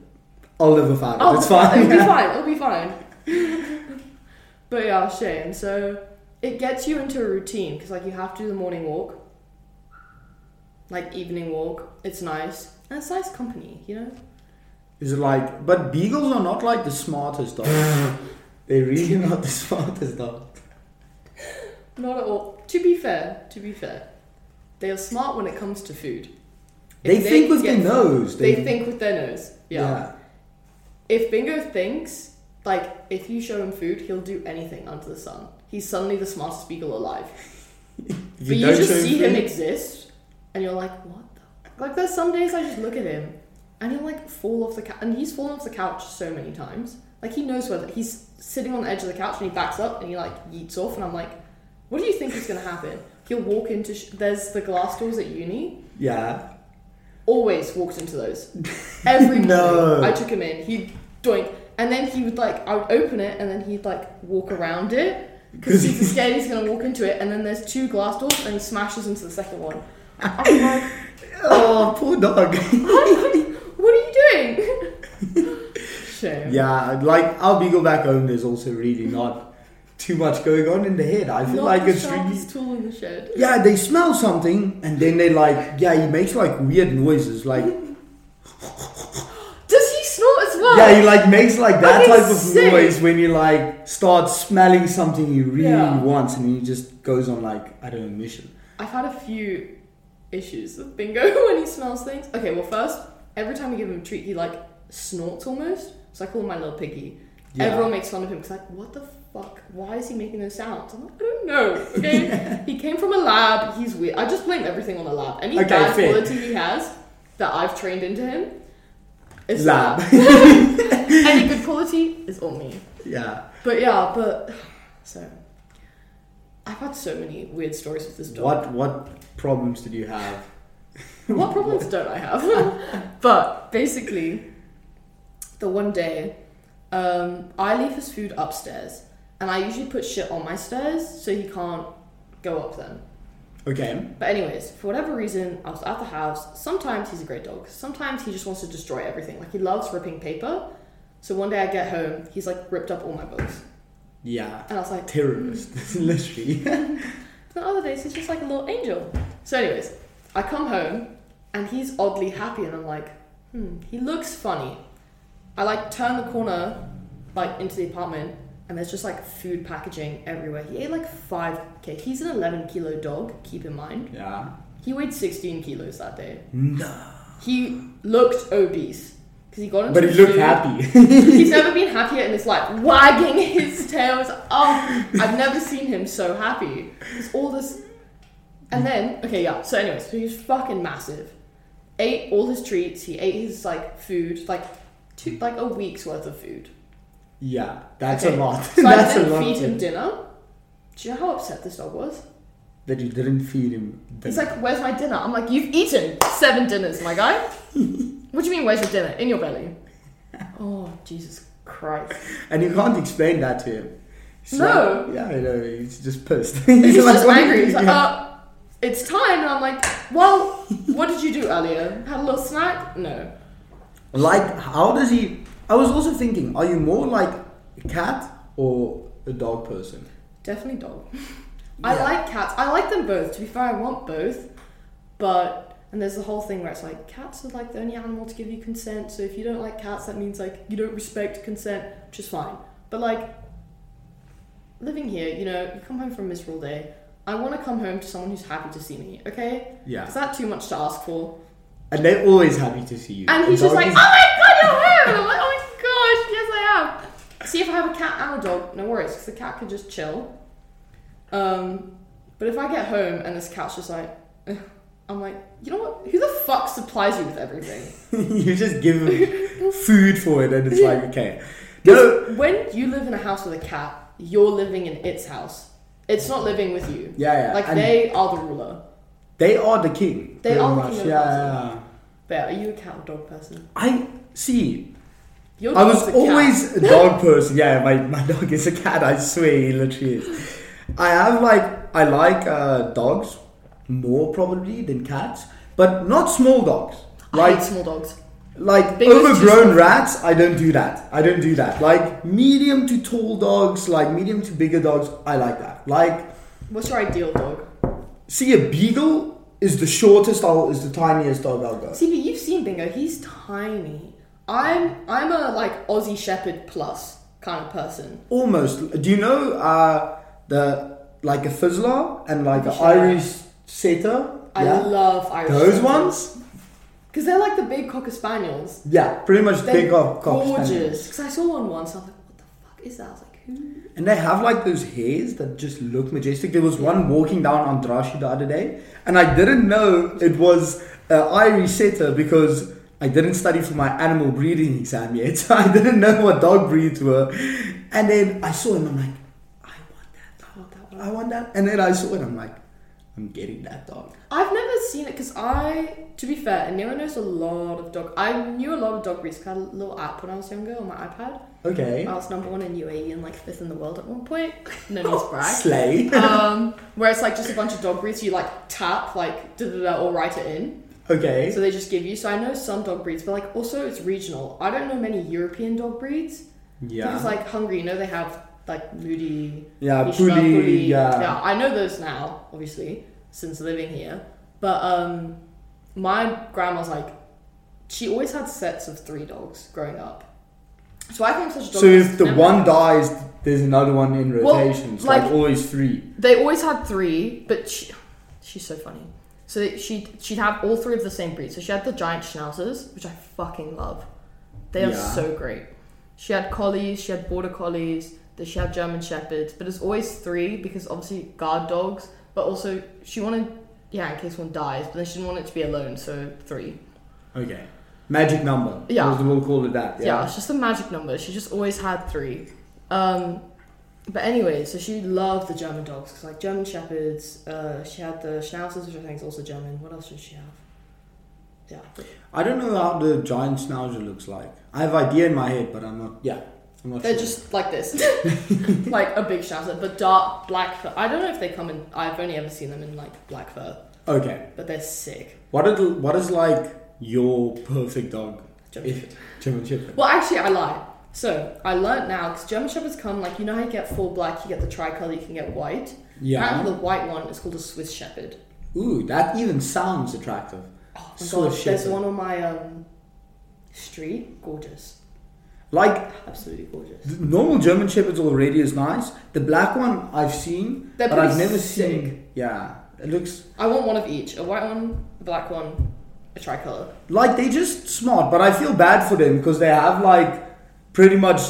I'll live without it. Oh, it's fine. It'll be fine. It'll be fine. but yeah, shame. So it gets you into a routine because like you have to do the morning walk, like evening walk. It's nice and it's nice company, you know. Is it like? But beagles are not like the smartest dogs. They're really not the smartest dogs. Not at all. To be fair, to be fair, they are smart when it comes to food. They If think with their get- nose. They think with their nose. Yeah. yeah. If Bingo thinks, like, if you show him food, he'll do anything under the sun. He's suddenly the smartest beagle alive. If but you just see him exist, and you're like, what the? Like, there's some days I just look at him, and he'll, like, fall off the couch. And he's fallen off the couch so many times. Like, he knows whether he's sitting on the edge of the couch, and he backs up, and he, like, yeets off, and I'm like, what do you think is going to happen? He'll walk into, sh- there's the glass doors at uni, Yeah. always walked into those. Every No. I took him in, he'd doink, and then he would like I would open it and then he'd like walk around it because he's scared he's gonna walk into it, and then there's two glass doors and he smashes into the second one. I'm like, Oh, poor dog. what are you doing? Shame. Yeah, like our beagle back home, there's also really not too much going on in the head. I feel Not like it's really. tool in the shed. Yeah, they smell something and then they like, yeah, he makes like weird noises. Like, Does he snort as well? Yeah, he like makes like that type of sick. noise when you like start smelling something he really Yeah. wants and he just goes on like, I don't know, mission. I've had a few issues with Bingo when he smells things. Okay, well, first, every time we give him a treat, he like snorts almost. So I call him my little piggy. Yeah. Everyone makes fun of him because like, what the fuck? Why is he making those sounds? I'm like, I don't know. Okay, he came from a lab. He's weird. I just blame everything on the lab. Any Okay, bad fair. quality he has that I've trained into him Lab. lab. Any good quality is all me. Yeah. But yeah, but so I've had so many weird stories with this dog. What what problems did you have? What problems don't I have? but basically, the one day, um, I leave his food upstairs, and I usually put shit on my stairs so he can't go up them. Okay. But anyways, for whatever reason, I was at the house. Sometimes he's a great dog. Sometimes he just wants to destroy everything. Like he loves ripping paper. So one day I get home, he's like ripped up all my books, Yeah. and I was like, Terrorist, literally. The other days he's just like a little angel. So, anyways, I come home and he's oddly happy, and I'm like, hmm, he looks funny. I like turn the corner, like into the apartment, and there's just like food packaging everywhere. He ate like five. Okay, he's an 11 kilo dog. Keep in mind, yeah. he weighed 16 kilos that day. No. He looked obese because he got into But he looked food. happy. He's never been happier in his life, wagging his tail. It's Oh, I've never seen him so happy. There's all this, and then okay, yeah. So, anyways, so he's fucking massive. Ate all his treats. He ate his like food, like two, like a week's worth of food. Yeah, that's Okay, a lot. So I that's a didn't lot. feed him of- dinner. Do you know how upset this dog was? That you didn't feed him. He's like, "Where's my dinner?" I'm like, "You've eaten seven dinners, my guy." what do you mean? Where's your dinner? In your belly. Oh Jesus Christ! and you can't explain that to him. He's No. like- yeah, I know. He's just pissed. He's like, just angry. He's like, doing?" uh, it's time. And I'm like, well, what did you do earlier? Had a little snack? No. Like, how does he? I was also thinking, are you more like a cat or a dog person? Definitely dog. I Yeah. like cats. I like them both. To be fair, I want both. But, and there's the whole thing where it's like, cats are like the only animal to give you consent. So if you don't like cats, that means like you don't respect consent, which is fine. But like, living here, you know, you come home from a miserable day. I want to come home to someone who's happy to see me, okay? Yeah. Is that too much to ask for? And they're always happy to see you. And A he's just dog like, is- oh my god, you're home! And I'm like, oh my gosh, yes I am. See, if I have a cat and a dog, no worries, because the cat can just chill. Um, but if I get home and this cat's just like, "Ugh," I'm like, you know what? Who the fuck supplies you with everything? you just give him food for it, and it's like, okay. No. When you live in a house with a cat, you're living in its house. It's not living with you. Yeah, yeah. Like and they are the ruler. they are the king. They are the much. king of the yeah, house. yeah, yeah. But are you a cat or dog person? I see. Your I was dog's a cat. always a dog person. Yeah, my, my dog is a cat. I swear, he literally is. I have like I like uh, dogs more probably than cats, but not small dogs. I Like hate small dogs. like Big overgrown rats. I don't do that. I don't do that. Like medium to tall dogs, like medium to bigger dogs. I like that. Like What's your ideal dog? see a beagle is the shortest. I'll is the tiniest dog I'll go. See, but you've seen Bingo. He's tiny. I'm I'm a like Aussie Shepherd plus kind of person. Almost. Do you know uh, the like a Vizsla and like an. Irish setter? I yeah. love Irish. Those ones? because they're like the big cocker spaniels. Yeah, pretty much They're big cock cock gorgeous. spaniels. Because I saw one once. I was like, what the fuck is that? I was like, who? And they have like those hairs that just look majestic. There was one walking down Andrássy the other day, and I didn't know it was an Irish setter because I didn't study for my animal breeding exam yet, so I didn't know what dog breeds were. And then I saw him, I'm like, I want that I want that. I want that. And then I saw it, I'm like, I'm getting that dog. I've never seen it because I, to be fair, and Nero knows a lot of dog. I knew a lot of dog breeds. I had a little app when I was younger on my iPad. Okay. I was number one in UAE and like fifth in the world at one point. No need to brag. Slay. um, where it's like just a bunch of dog breeds. You like tap like da da da or write it in. Okay. So they just give you. So I know some dog breeds, but like also it's regional. I don't know many European dog breeds. Yeah. Because like Hungary, you know they have like Mudi, yeah, Puli, Puli. yeah. I know those now, obviously, since living here. But um, my grandma's like, she always had sets of three dogs growing up. So I think such. So if the one dies, there's another one in Well, rotation. it's like, like- always three. They always had three, but she, she's so funny. So she'd, she'd have all three of the same breed. So she had the giant schnauzers, which I fucking love. They are Yeah. so great. She had collies, she had border collies, then she had German shepherds, but it's always three because obviously guard dogs, but also she wanted, yeah, in case one dies, but then she didn't want it to be alone, so three. Okay. Magic number. Yeah. We'll call it that. Yeah. Yeah. it's just a magic number. She just always had three. Um, but anyway, so she loved the German dogs, 'cause, like German shepherds. Uh, she had the schnauzers, which I think is also German. What else did she have? Yeah, I don't know how the giant schnauzer looks like. I have idea in my head, but I'm not. Yeah. I'm not they're sure. just like this, like a big schnauzer, but dark black fur. I don't know if they come in. I've only ever seen them in like black fur, Okay. but they're sick. What is what is like your perfect dog? German Shepherd. German Shepherd. Well, actually, I lied. So I learnt now because German shepherds come like you know how you get full black, you get the tricolor, you can get white. Yeah. Apparently, the white one is called a Swiss Shepherd. Ooh, that even sounds attractive. Oh my Swiss god, there's one on my um, street. Gorgeous. Like Absolutely gorgeous. the normal German Shepherds already is nice. The black one I've seen, They're but I've never sick. seen. Yeah, it looks I want one of each. A white one, a black one, a tricolor. like they're just smart. But I feel bad for them because they have like pretty much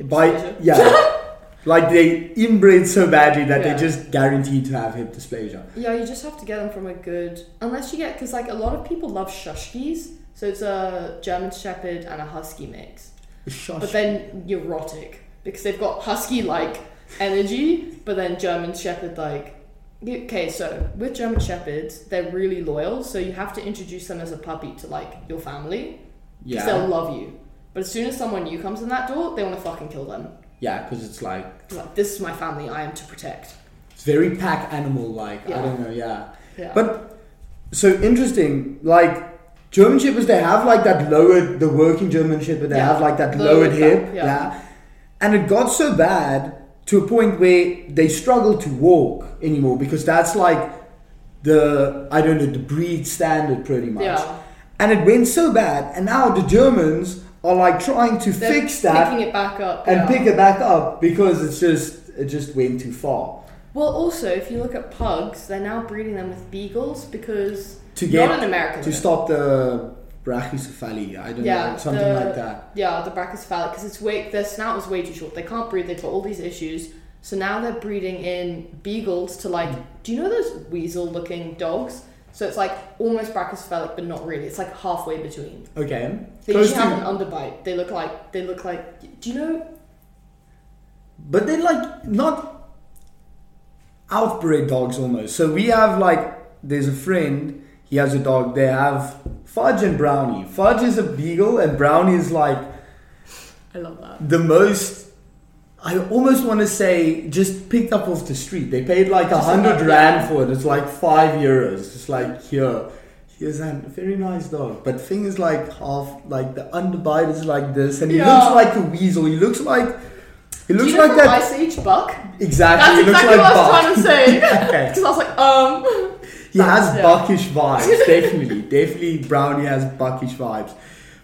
by dysplasia. yeah, like they inbred so badly that Yeah. they're just guaranteed to have hip dysplasia. Yeah, you just have to get them from a good. Unless you get, because like a lot of people love Shushkis. So it's a German Shepherd and a Husky mix. Shush. But then neurotic because they've got Husky like energy, but then German Shepherd like. Okay, so with German Shepherds, they're really loyal, so you have to introduce them as a puppy to like your family because they'll love you. But as soon as someone new comes in that door, they want to fucking kill them. yeah, because it's like It's like, this is my family, I am to protect. it's very pack animal like. Yeah. I don't know. Yeah. Yeah. But so interesting, like German Shepherds, they have like that lowered, the working German Shepherd, they Yeah. have like that Lowered lowered hip, back, yeah. yeah. And it got so bad to a point where they struggle to walk anymore because that's like the I don't know the breed standard pretty much. Yeah. And it went so bad, and now the Germans are like trying to They're fix that picking it back up. and yeah. pick it back up because it's just it just went too far. Well, also, if you look at pugs, they're now breeding them with beagles because To get not in America. to stop the brachycephaly, I don't Yeah, know, something the- like that. Yeah, the brachycephalic because it's way their snout is way too short. They can't breathe. They've got all these issues. So now they're breeding in beagles to like. Mm. Do you know those weasel-looking dogs? So it's like almost brachycephalic, but not really. It's like halfway between. Okay. They Close usually to- have an underbite. They look like they look like. Do you know? but they're like not outbred dogs almost. So we have like there's a friend, he has a dog, they have Fudge and Brownie. Fudge is a beagle and Brownie is like I love that. the most I almost want to say just picked up off the street. They paid like a hundred rand for it. It's like five euros. It's like here. Here's a very nice dog. But thing is like half like the underbite is like this and he Yeah. looks like a weasel. He looks like he Do looks you know like from that Ice Age Buck? exactly. That's he looks exactly like what I was trying to say. okay. Because I was like, um. He has Yeah. buckish vibes, definitely. definitely Brownie has buckish vibes.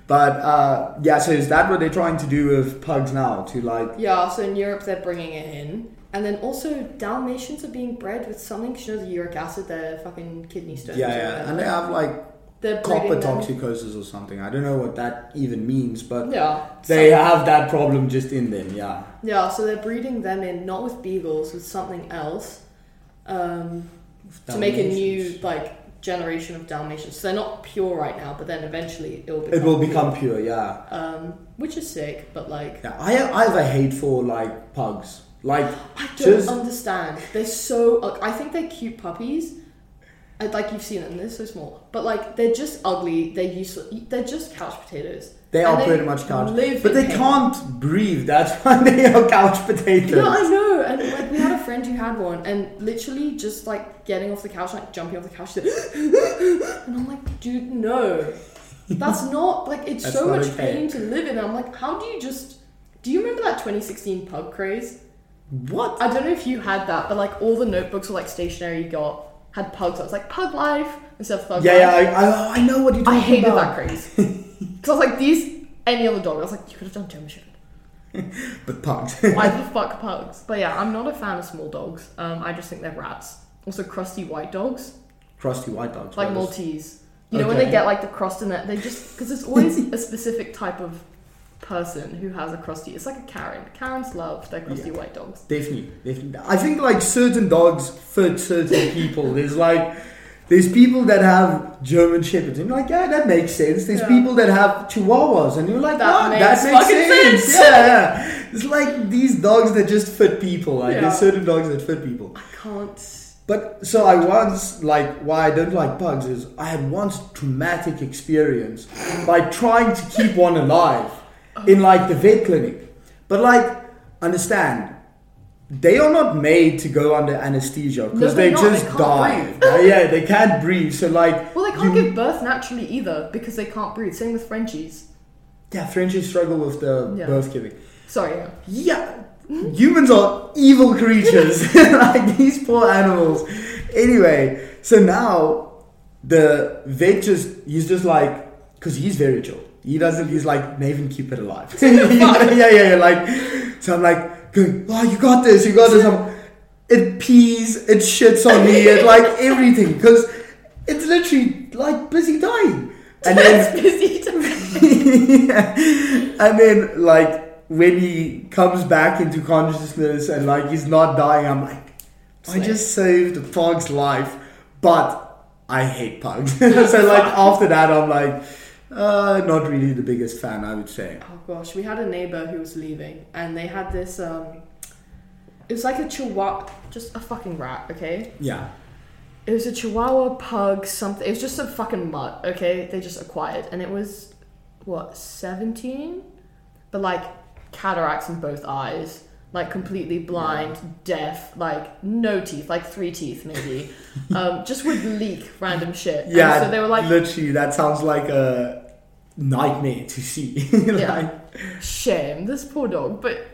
But uh, yeah, so is that what they're trying to do with pugs now? To like Yeah, so in Europe they're bringing it in. And then also Dalmatians are being bred with something, 'cause you know the uric acid, their fucking kidney stones. Yeah, yeah, and they have like They're copper toxicosis or something. I don't know what that even means, but Yeah. they so- have that problem just in them. Yeah, Yeah, so they're breeding them in not with beagles, with something else. Um, to make a new like generation of Dalmatians. So they're not pure right now, but then eventually it will become It will pure. become pure. Yeah, um, which is sick, but like yeah. I I have a hate for like pugs. Like I don't Just- understand. They're so. Like, I think they're cute puppies. Like you've seen them, they're so small. But like they're just ugly. They're useless. They're just couch potatoes. They And are pretty much couch, but they can't breathe. That's why they are couch potatoes. Yeah, I know. And like we had a friend who had one, and literally just like getting off the couch, like jumping off the couch, and I'm like, dude, no, that's not like it's That's so much okay. pain to live in. I'm like, how do you just? Do you remember that 2016 pug craze? What? I don't know if you had that, but like all the notebooks or like stationery you got had pugs. I was like pug life instead of thug Yeah, life. yeah, I, I, I know what you're talking about. I hated about. that craze because I was like these any other dog. I was like you could have done German Shepherd. But pugs. Why the fuck pugs? But yeah, I'm not a fan of small dogs. Um, I just think they're rats. Also, crusty white dogs, Crusty white dogs. like Maltese. You know when they get like the crust in it, they just because it's always a specific type of person who has a crusty. It's like a Karen. Karens love their crusty Yeah. white dogs. Definitely, definitely. I think like certain dogs fit certain people. There's like there's people that have German shepherds, and you're like, yeah, that makes sense. There's Yeah. people that have Chihuahuas, and you're like, That oh, makes that makes fucking sense. sense. Yeah, yeah. It's like these dogs that just fit people. Like Yeah. there's certain dogs that fit people. I can't. But so I once like why I don't like pugs is I had once traumatic experience by trying to keep one alive oh. in like the vet clinic. But like understand they are not made to go under anesthesia because No, they just They die. yeah, they can't breathe. So like Well, they can't you- give birth naturally either because they can't breathe. Same with Frenchies. yeah, Frenchies struggle with the Yeah. birth giving. Sorry, yeah. Humans are evil creatures. like these poor animals. Anyway, so now the vet just he's just like because he's very chill. He doesn't. He's like Nathan, keep it alive. yeah, yeah, yeah. Like so, I'm like, going, oh, ah, you got this. You got this. I'm, it pees. It shits on me. It like everything because it's literally like busy dying. And then It's busy to- yeah. And then like when he comes back into consciousness and like he's not dying, I'm like, I just saved pug's life, but I hate pugs. so like after that, I'm like, uh, not really the biggest fan, I would say. Oh gosh, we had a neighbor who was leaving, and they had this. um It was like a chihuahua, just a fucking rat. Okay, Yeah. it was a chihuahua pug something. It was just a fucking mutt. Okay, they just acquired, and it was what seventeen, but like cataracts in both eyes. Like completely blind, deaf, like no teeth, like three teeth maybe. um, just would leak random shit. And Yeah. so they were like, literally, that sounds like a nightmare to see. like, shame this poor dog but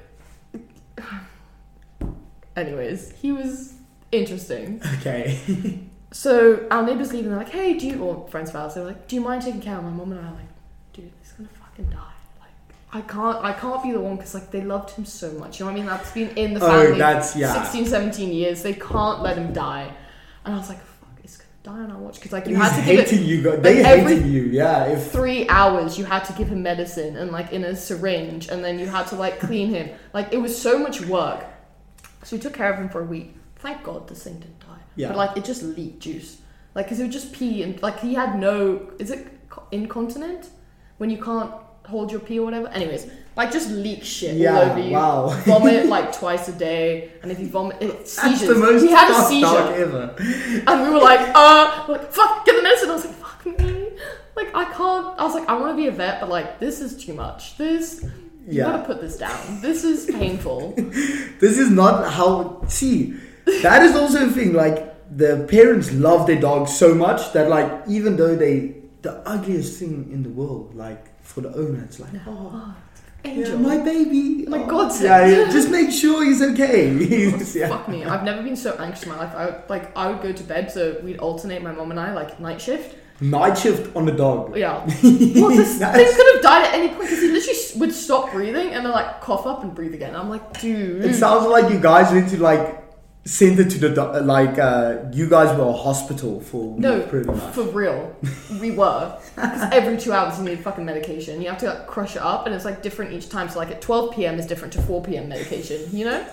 anyways he was interesting. okay. so our neighbors leave and they're like hey do you or friends of ours they're like do you mind taking care of my mom and i? Are like dude he's gonna fucking die. Like i can't i can't be the one because like they loved him so much. You know what i mean? That's been in the Oh, family that's- yeah. 16 17 years. They can't let him die. And i was like fuck it's gonna die on our watch because like you He's had to give it hating you. Guys. They like, hating you. Yeah. If three hours you had to give him medicine and like in a syringe and then you had to like clean him like it was so much work so we took care of him for a week thank god this thing didn't die Yeah. but like it just leaked juice like because it would just pee and like he had no is it co- incontinent when you can't hold your pee or whatever anyways like just leak shit all yeah. over you Wow. vomit like twice a day and if you vomit it, seizures That's the most he had a seizure ever. and we were like, uh, we're like, fuck, get the medicine. I was like, fuck me. Like, I can't. I was like, I want to be a vet, but like, this is too much. This, you Yeah. gotta put this down. This is painful. This is not how. See, that is also a thing. Like the parents love their dogs so much that like even though they the ugliest thing in the world, like for the owner, it's like oh, yeah, Angel. my baby. My oh, godsend. Yeah, yeah, just make sure he's okay. Oh, yeah. Fuck me. I've never been so anxious in my life. I would, like, I would go to bed, so we'd alternate my mom and I, like, night shift. Night shift on the dog. Yeah. Well, this thing could have died at any point because he literally would stop breathing and then, like, cough up and breathe again. I'm like, dude. It sounds like you guys went to like send it to the do- like uh, you guys were a hospital for No, pretty much. for real. We were. Because every two hours you need fucking medication. You have to like, crush it up and it's like different each time. So like at 12 p.m. is different to 4 p.m. medication, you know?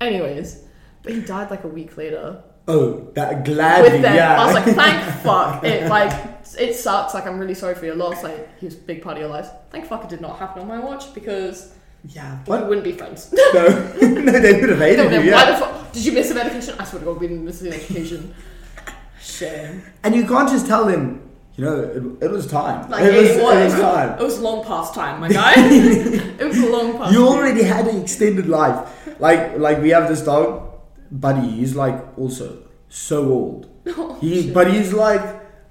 Anyways. But he died like a week later. Oh, that gladly, With them. yeah. I was like, thank fuck. It like it sucks. Like I'm really sorry for your loss. Like he was a big part of your life. Thank fuck it did not happen on my watch because yeah, we wouldn't be friends. No, no, they would have No, hated no, you. Why Yeah. the fuck did you miss the medication? I swear to God, we didn't miss the medication. Shame. And you can't just tell them, you know, it, it was time. Like it, was, it was, it was time. It was long past time, my guy. it was long past. You time. already had an extended life. Like, like we have this dog. buddy, he's like also so old. Oh, He, shit. but he's like,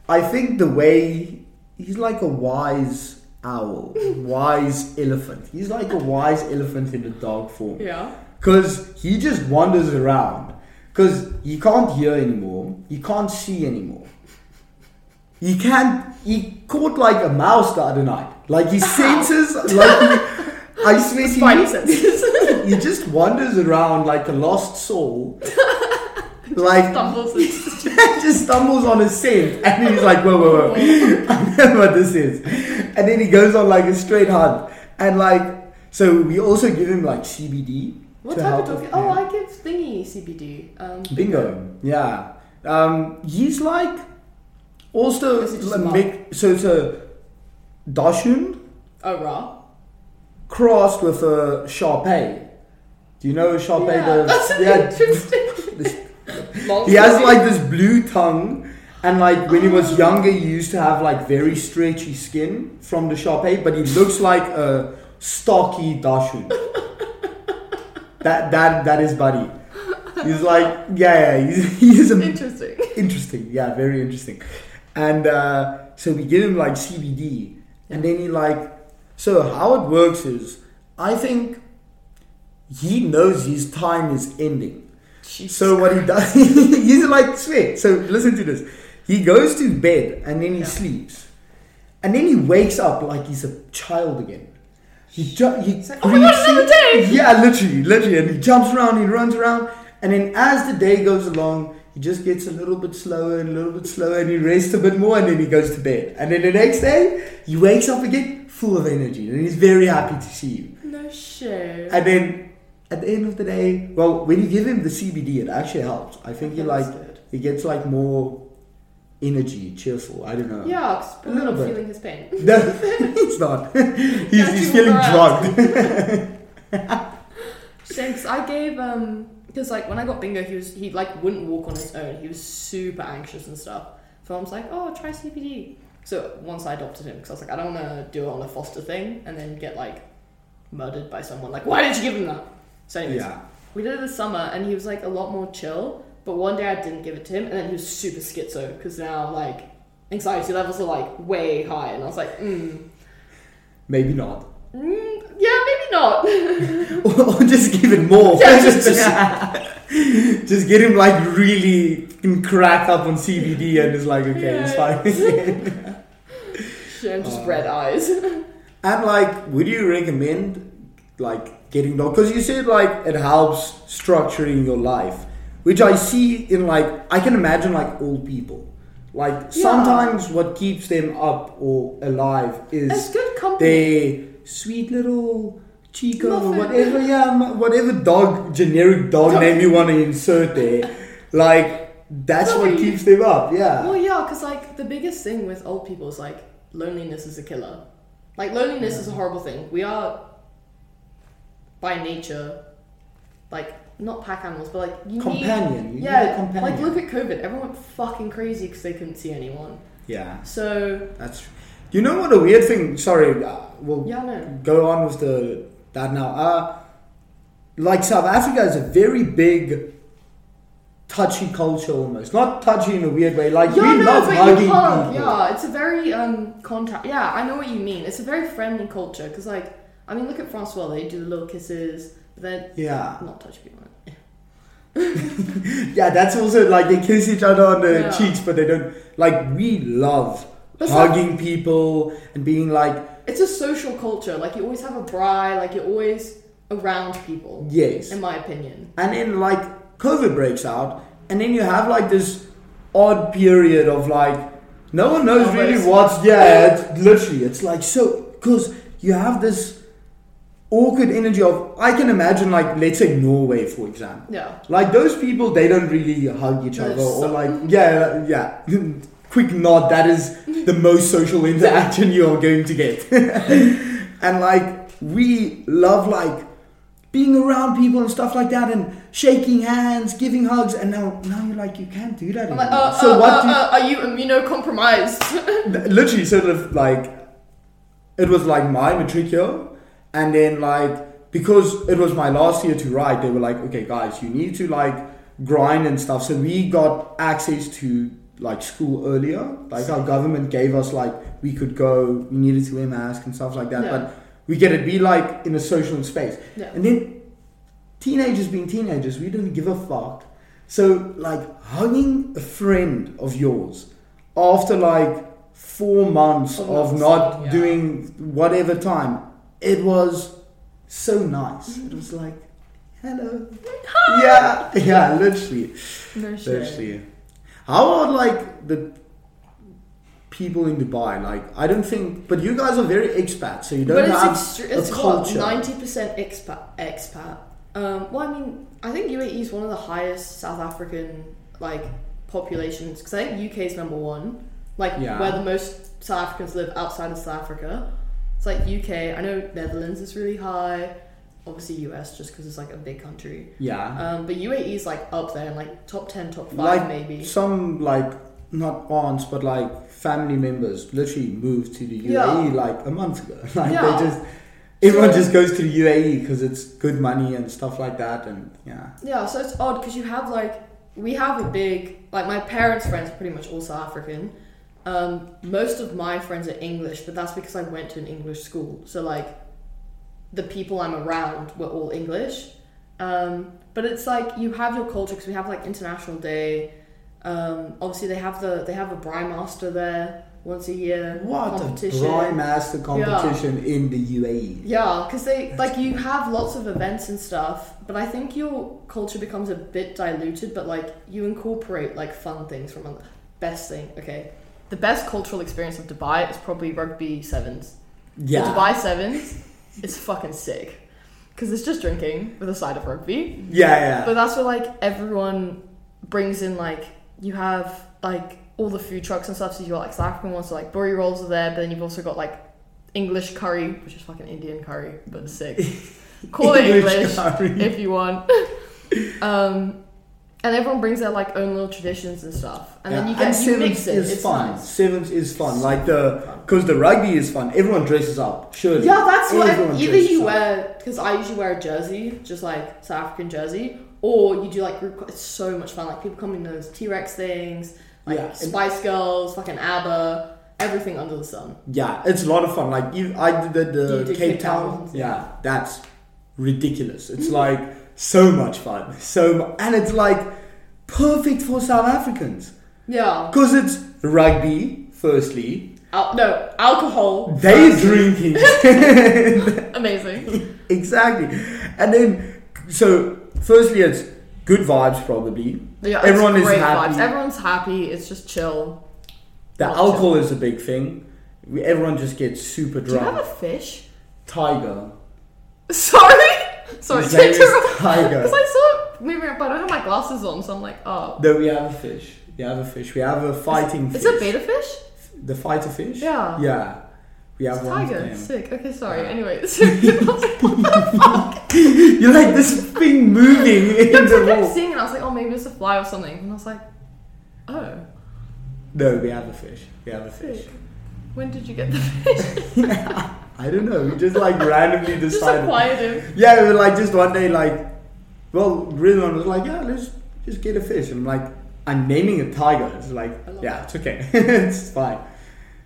I think the way he's like a wise owl, wise elephant. He's like a wise elephant in a dog form. yeah. Because he just wanders around. Because he can't hear anymore. He can't see anymore. He can't. He caught like a mouse the other night. Like his senses, like he, I swear to Spidey you, senses. he just wanders around like a lost soul. like Stumbles just stumbles on a scent and he's like, whoa, whoa, whoa. I know what this is. And then he goes on like a straight hunt. And like, so we also give him like CBD. What type of? Oh. I give thingy CBD. Um, Bingo. Yeah. Um, he's like also Is it just a a mix, so it's a Dachshund Oh, raw. crossed with a Sharpei. Do you know a Sharpei? Yeah, the, that's yeah, interesting. Long he has like this blue tongue and like when he was younger he used to have like very stretchy skin from the Sharpei but he looks like a stocky Dachshund. That that that is buddy. He's like yeah, yeah he's, he's a, Interesting. interesting. Yeah very interesting. And uh, so we give him like CBD and then he like so how it works is I think he knows his time is ending Jesus so what he does, he's like sweat. So listen to this. He goes to bed and then he Yeah. sleeps, and then he wakes up like he's a child again. He ju- he It's like, "Oh my God, another day!" Yeah, literally, literally, and he jumps around, he runs around, and then as the day goes along, he just gets a little bit slower and a little bit slower, and he rests a bit more, and then he goes to bed. And then the next day, he wakes up again, full of energy, and he's very happy to see you. No shit. And then at the end of the day, well, when you give him the CBD, it actually helps. I think he like Understood. he gets like more energy, cheerful. I don't know. Yeah, 'cause A little bit. feeling his pain. No, it's not. he's he's feeling drugged. Thanks. I gave um because like when I got Bingo, he was he like wouldn't walk on his own. He was super anxious and stuff. So I was like, oh, try CBD. So once I adopted him, because I was like, I don't want to do it on a foster thing and then get like murdered by someone. Like, why did you give him that? So anyways, yeah. we did it this summer, and he was like a lot more chill. But one day I didn't give it to him, and then he was super schizo because now like anxiety levels are like way high, and I was like, mm, Maybe not. mm yeah, maybe not. or just give it more. Yeah, just- Just get him like really cracked up on CBD and it's like okay, it's Yeah. fine. Shit, just Uh, red eyes. And like, would you recommend like getting dog? Because you said like it helps structuring your life, which I see in like I can imagine like old people. Like Yeah. sometimes what keeps them up or alive is their sweet little Chico, Muffin. whatever, yeah, whatever dog generic dog Dog. name you want to insert there. Like that's what keeps them up. Yeah. Well, yeah, because like the biggest thing with old people is like loneliness is a killer. Like loneliness is a horrible thing. We are by nature like not pack animals, but like you Companion. You Need, need a yeah, companion. like look at COVID. Everyone went fucking crazy because they couldn't see anyone. Yeah. So That's. You know what a weird thing? Sorry, uh, we'll yeah, no. go on with the that now. Uh, like South Africa is a very big touchy culture almost. Not touchy in a weird way. Like Yeah, we no, love hugging you people. Yeah, it's a very um contact. Yeah, I know what you mean. It's a very friendly culture because like I mean, look at Francois. They do the little kisses, but then Yeah. not touch people. Yeah, that's also like they kiss each other on the Yeah. cheeks, but they don't. Like we love But it's like- hugging people and being like, It's a social culture. Like you always have a braai. Like you're always around people. yes. In my opinion. And then like COVID breaks out, and then you have like this odd period of like no one knows really Almost. what's yeah. It's literally it's like so because you have this awkward energy of I can imagine like let's say Norway for example. Yeah. Like those people, they don't really hug each other or like yeah yeah. Quick nod. That is the most social interaction you are going to get. and like we love like being around people and stuff like that and shaking hands, giving hugs. And now now you're like you can't do that like, uh, so uh, what? uh, do you, uh, are you immunocompromised? literally sort of like it was like my matric year and then like because it was my last year to write they were like okay guys you need to like grind and stuff. So we got access to like school earlier. Like our government gave us like we could go. We needed to wear masks and stuff like that. Yeah. But we get it be like in a social space. Yeah. And then teenagers being teenagers, we didn't give a fuck. So like hugging a friend of yours after like four months Of not yeah. doing whatever time, it was so nice. It was like, hello. Hi. yeah, yeah, literally. No shit. Literally. How are like the people in Dubai? Like, I don't think, but you guys are very expat, so you don't But it's, have extre- a it's culture. 90% expat. expat. Um, well, I mean, I think UAE is one of the highest South African like populations because I think UK is number one, like Yeah. where the most South Africans live outside of South Africa. It's like UK. I know Netherlands is really high. Obviously US just because it's like a big country. yeah. Um, but UAE is like up there in like top ten, top five like maybe. some like not aunts but like family members literally moved to the UAE Yeah. like a month ago. Like Yeah. they just everyone just goes to the UAE because it's good money and stuff like that, and yeah. Yeah, so it's odd because you have like we have a big like my parents' friends are pretty much all South African. Um, most of my friends are English, but that's because I went to an English school. So like the people I'm around were all English. Um, but it's like you have your culture because we have like International Day. Um, obviously they have the they have a Braai Master there once a year. What a competition. Braai Master competition in the. UAE. Yeah, because they like you have lots of events and stuff, but I think your culture becomes a bit diluted. But like you incorporate like fun things from other. Best thing, okay. The best cultural experience of Dubai is probably rugby sevens. Yeah. The Dubai sevens is fucking sick because it's just drinking with a side of rugby. Yeah, yeah. But that's where like everyone brings in like you have like all the food trucks and stuff. So you got like South African ones, so like boerie rolls are there, but then you've also got like English curry, which is fucking Indian curry, but sick. Call it English curry. if you want. um, and everyone brings their like own little traditions and stuff, and then you get you sevens mix it. is it's fun. nice. Sevens is fun. Like the because the rugby is fun. Everyone dresses up. Surely. Yeah, that's what either you up. wear because I usually wear a jersey, just like South African jersey, or you do like group. It's so much fun. Like people come in those T Rex things, like Yeah, and- Spice Girls, fucking ABBA, everything under the sun. Yeah, it's a lot of fun. Like you, I did the, the did Cape, Cape Town. Town. Yeah, that's ridiculous. It's mm. like so much fun. So mu- and it's like perfect for South Africans Yeah. because it's rugby. Firstly, Al- no alcohol. they firstly. drinking Amazing. exactly, and then so firstly it's good vibes probably. Yeah, it's Everyone is great happy. Vibes. Everyone's happy. It's just chill. The alcohol is a big thing. We, everyone just gets super drunk. Do you have drunk. a fish? Tiger. Sorry. Sorry. His name is. Tiger. Because I saw it moving but I don't have my glasses on, so I'm like, oh. No, we have a fish. We have a fish. We have a fighting fish." It's a betta fish? The fighter fish? Yeah. Yeah. We have It's one tiger. Sick. Okay, sorry. Yeah. Anyway, You're like this thing moving in because the I kept seeing it, I was like, oh, maybe it's a fly or something, and I was like, oh, No, we have a fish. We have a fish. sick. When did you get the fish? I don't know. We just like randomly Just decided. acquired him. Yeah, we were like just one day like, well, Rizwan was like, yeah, let's just get a fish. And I'm like, I'm naming a tiger. It's like, yeah, it's okay. it's fine.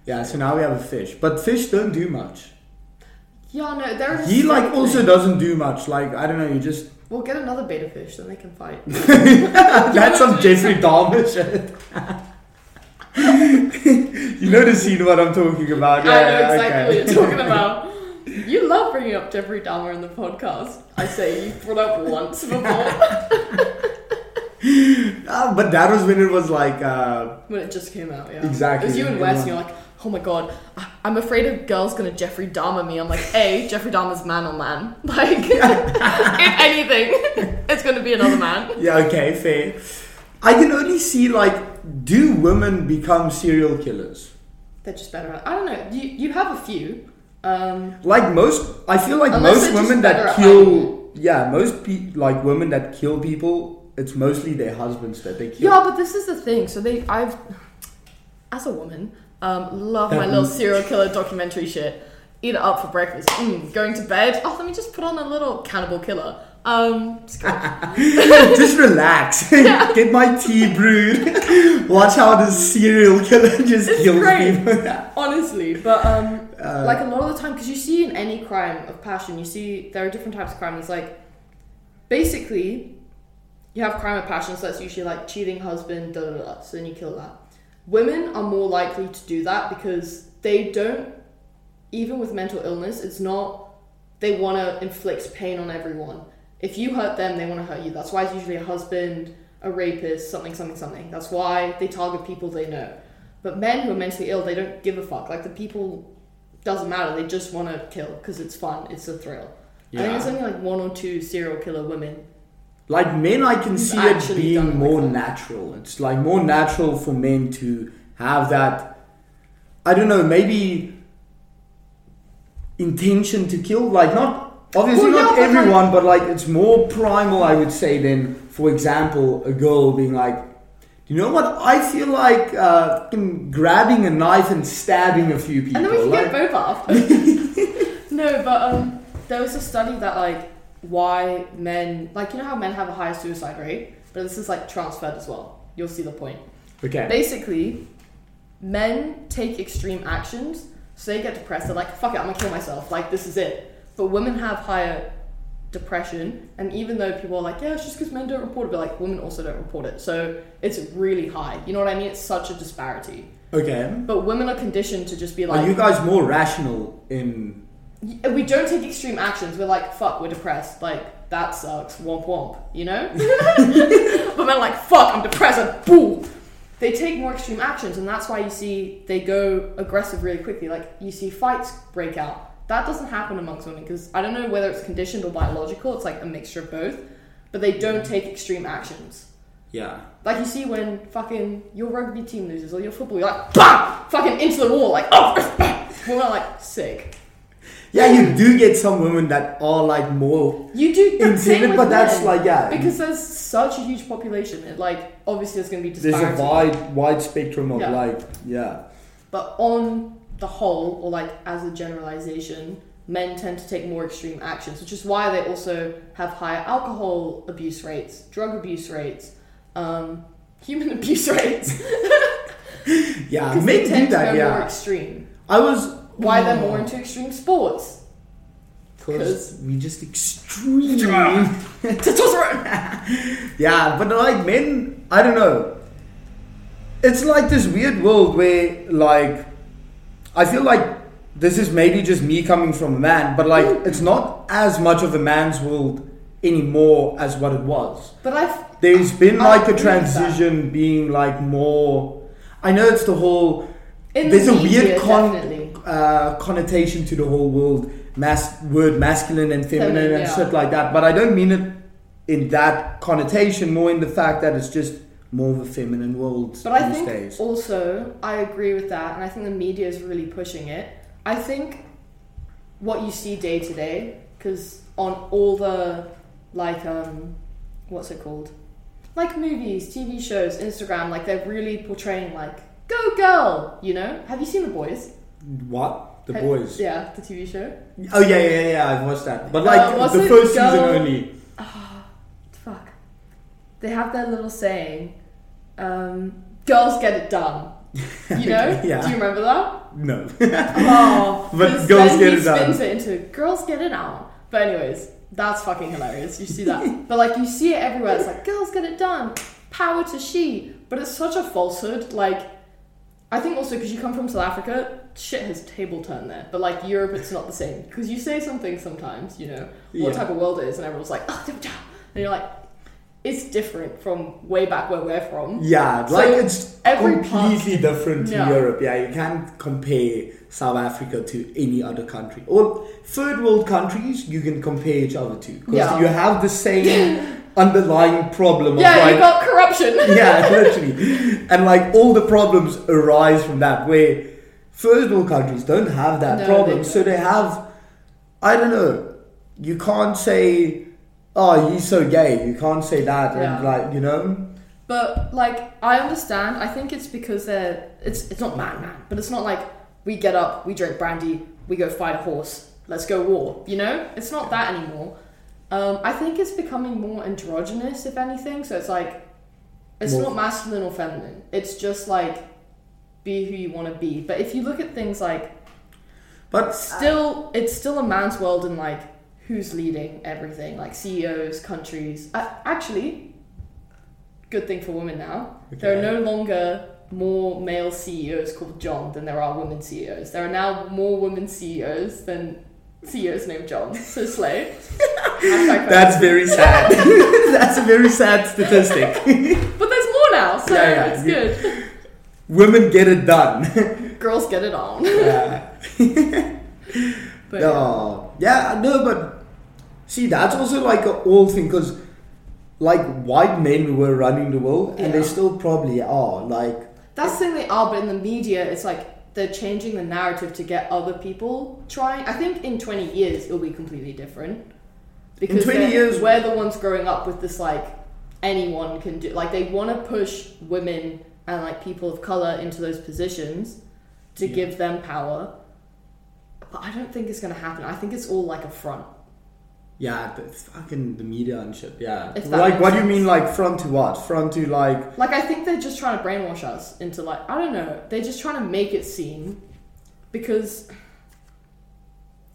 Yeah, so now we have a fish. But fish don't do much. Yeah, no, they're. a He like also thing. doesn't do much. Like, I don't know, you just We'll get another betta fish, then they can fight. That's some Jeffrey Dahmer shit. you know the scene what I'm talking about. Yeah, I know exactly okay. what you're talking about. You love bringing up Jeffrey Dahmer in the podcast. I say you brought up once before Ah, but that was when it was like, uh, when it just came out. Yeah, Exactly. It was you and Wes, and you're like, "Oh my god, I'm afraid a girl's gonna Jeffrey Dahmer me." I'm like, "A, Jeffrey Dahmer's man on man. Like, if anything, it's gonna be another man." yeah, okay, fair. I can only see like, do women become serial killers? They're just better at. I don't know. You you have a few. Um, Like most, I feel like most women that kill, yeah, most pe- like women that kill people, it's mostly their husbands that they kill. yeah, but this is the thing. So they, I've, as a woman, um, love my little serial killer documentary shit. eat it up for breakfast. Mm, going to bed. Oh, let me just put on a little Cannibal Killer. Um, just relax. Get my tea brewed. Watch how the serial killer just It's kills great. people. honestly, but um, Uh, like a lot of the time, because you see in any crime of passion, you see there are different types of crime. It's like basically you have crime of passion, so that's usually like cheating husband, da da da. So then you kill that. Women are more likely to do that because they don't, even with mental illness, it's not they want to inflict pain on everyone. If you hurt them, they want to hurt you. That's why it's usually a husband, a rapist, something, something, something. That's why they target people they know. But men who are mentally ill, they don't give a fuck. Like the people doesn't matter. They just want to kill because it's fun. It's a thrill. I think there's only like one or two serial killer women. Like men, I can see it actually done it being more that. natural. It's like more natural for men to have that. I don't know, maybe intention to kill. Like not obviously Well, not yeah, everyone, but like it's more primal. I would say than, for example, a girl being like, you know what? I feel like uh, grabbing a knife and stabbing a few people. And then we can like, get both after. no, but um, there was a study that like why men like you know how men have a higher suicide rate, but this is like transferred as well. You'll see the point. okay. Basically, men take extreme actions, so they get depressed. They're like, "Fuck it, I'm gonna kill myself. Like this is it." But women have higher depression, and even though people are like, "Yeah, it's just because men don't report it," but like women also don't report it, so it's really high. You know what I mean? It's such a disparity. Okay. But women are conditioned to just be like, Are you guys more rational in? We don't take extreme actions. We're like, fuck, we're depressed. Like, that sucks. Womp womp. You know? but men are like, fuck, I'm depressed. And boo! They take more extreme actions, and that's why you see they go aggressive really quickly. Like, you see fights break out. That doesn't happen amongst women because I don't know whether it's conditioned or biological. It's like a mixture of both. But they don't take extreme actions. Yeah. Like you see when fucking your rugby team loses or your football, you're like, BAM! Fucking into the wall, like, oh, women are like, sick. Yeah, you do get some women that are like more You do the same with but that's men. like yeah. because there's such a huge population. It, like obviously there's going to be there's a wide wide spectrum of Yeah. like yeah. But on the whole, or like as a generalization, men tend to take more extreme actions, which is why they also have higher alcohol abuse rates, drug abuse rates, um, human abuse rates. Yeah, Because men they do tend to that. go more Yeah, extreme. I was Why they're more into extreme sports. because we just extreme. Testosterone. yeah, but like men, I don't know. It's like this weird world where like I feel like this is maybe just me coming from a man, but like it's not as much of a man's world anymore as what it was. But I've There's been I like a transition being like more. I know it's the whole. in there's the a weird con- uh, connotation to the whole world, mas- word masculine and feminine and yeah. shit like that. But I don't mean it in that connotation, more in the fact that it's just more of a feminine world But I think days. also I agree with that, and I think the media is really pushing it. I think what you see day to day, because on all the like um, what's it called, like movies, TV shows, Instagram, like they're really portraying like go girl. You know, have you seen the boys? What the Have- boys? Yeah, the TV show. Oh yeah, yeah, yeah. I've watched that, but Uh, like was the first season Girl- only. Fuck. They have their little saying, um, "Girls get it done." You know? Yeah. Do you remember that? No. Oh, But girls then get he it done. spins it into girls get it on. But anyways, that's fucking hilarious. You see that, but like you see it everywhere. It's like girls get it done. Power to she. But it's such a falsehood. Like, I think also because you come from South Africa, shit has table turned there. But like Europe, it's not the same because you say something sometimes, you know, what Yeah. type of world it is, and everyone's like, oh, and you're like, it's different from way back where we're from. Yeah, So like it's completely different to Yeah. Europe. Yeah, you can't compare South Africa to any other country. Or third world countries, you can compare each other to because Yeah. you have the same underlying problem. Yeah, of you got corruption. yeah, literally, and like all the problems arise from that. Where third world countries don't have that No, problem, they so they have. I don't know. You can't say, "Oh, he's so gay." You can't say that, Yeah. and like you know. But like I understand. I think it's because they're it's it's not man man, but it's not like we get up, we drink brandy, we go fight a horse. Let's go war. You know, it's not that anymore. Um, I think it's becoming more androgynous, if anything. So it's like it's More- not masculine or feminine. It's just like be who you want to be. But if you look at things like But still it's still a man's world and like who's leading everything like ceos countries uh, actually good thing for women now there are no longer more male ceos called john than there are women ceos there are now more women ceos than ceos named john so slay that's very sad. that's a very sad statistic. but there's more now so Yeah, yeah. it's good Women get it done. girls get it on yeah. but yeah. No, yeah, no, but see, that's also like a old thing because, like, white men were running the world, and they still probably are. Like, That's the thing they are, but in the media, it's like they're changing the narrative to get other people trying. I think in 20 years, it'll be completely different. Because 20 years- we're the ones growing up with this, like, anyone can do. Like, they want to push women and, like, people of color into those positions to Yeah. give them power. But I don't think it's going to happen. I think it's all like a front. Yeah, the fucking the media and shit. Yeah, like, what do you mean, like, front to what? Front to like, Like I think they're just trying to brainwash us into like I don't know. They're just trying to make it seem because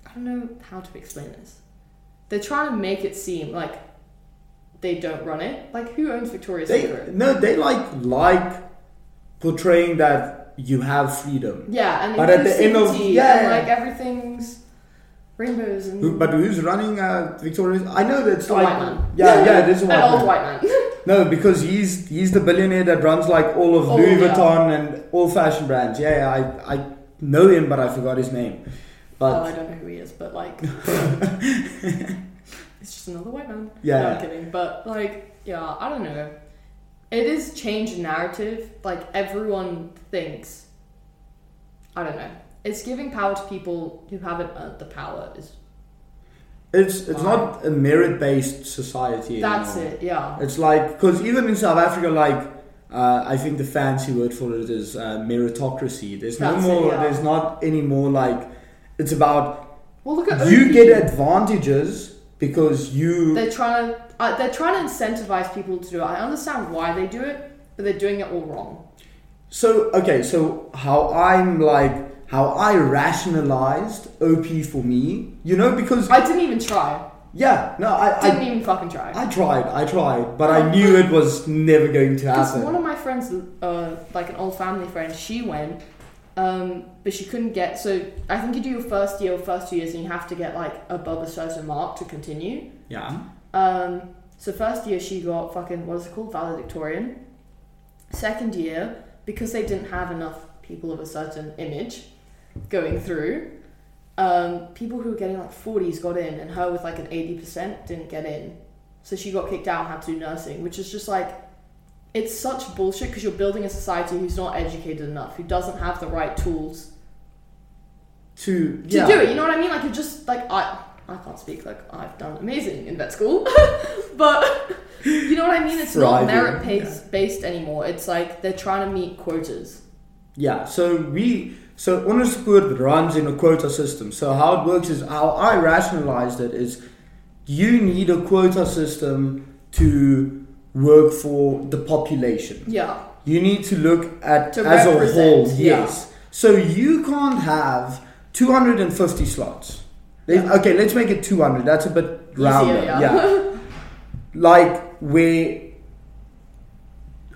I don't know how to explain this. They're trying to make it seem like they don't run it. Like who owns Victoria's they Secret? no, they like like portraying that you have freedom. Yeah, and But at the end of- yeah, and yeah. like everything's rainbows and Who, but who's running uh, Victoria's? I know that's a like white man. yeah, yeah, it is a white An old man. white man. No, because he's he's the billionaire that runs like all of Oh, Louis yeah. Vuitton and all fashion brands. Yeah, yeah, I I know him, but I forgot his name. oh, But I don't know who he is, but like it's just another white man. Yeah. No, I'm kidding. But like, yeah, I don't know. It is changed narrative. Like everyone thinks. I don't know. It's giving power to people who haven't earned the power. Is it's it's not a merit based society. that's anymore. it? Yeah. It's like because even in South Africa, like uh, I think the fancy word for it is uh, meritocracy. There's no That's it, more. yeah. There's not any more like it's about Well, look at you get advantages because you They're trying to. Uh, they're trying to incentivize people to do it. I understand why they do it, but they're doing it all wrong. So okay, so how I'm like how I rationalized OP for me, you know, because I didn't even try. yeah, no, I Didn't I, even fucking try. I tried, I tried, but I knew it was never going to happen. one of my friends, uh, like an old family friend, she went, um, but she couldn't get. So I think you do your first year or first two years, and you have to get like above a certain mark to continue. Yeah, Um, so first year she got fucking what is it called valedictorian. Second year, because they didn't have enough people of a certain image going through, um, people who were getting like forties got in, and her with like an eighty percent didn't get in. So she got kicked out and had to do nursing, which is just like it's such bullshit because you're building a society who's not educated enough, who doesn't have the right tools to to yeah. do it. You know what I mean? Like you're just like I I can't speak like I've done amazing in vet school, but you know what I mean? It's not merit based based anymore. It's like they're trying to meet quotas. Yeah, so we so Onderstepoort runs in a quota system. So how it works is how I rationalized it is you need a quota system to work for the population. Yeah, You need to look at To as a whole, yeah. yes. So you can't have 250 slots. Yeah. Okay, let's make it 200. That's a bit rounder. Easier, rounder. yeah. like where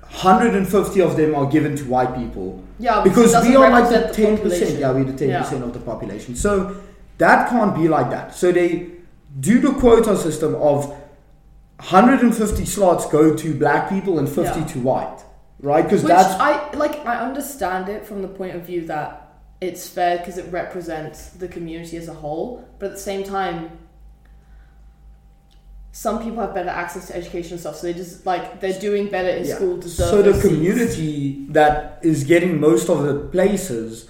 150 of them are given to white people yeah, because doesn't we are like the ten percent. Yeah, we're the ten Yeah. percent of the population. So that can't be like that. So they do the quota system of 150 slots go to black people and 50 Yeah. to white, right? Because that's I like. I understand it from the point of view that it's fair because it represents the community as a whole, but at the same time. Some people have better access to education and stuff, so they just like they're doing better in Yeah. school. Deserve so the seats. community that is getting most of the places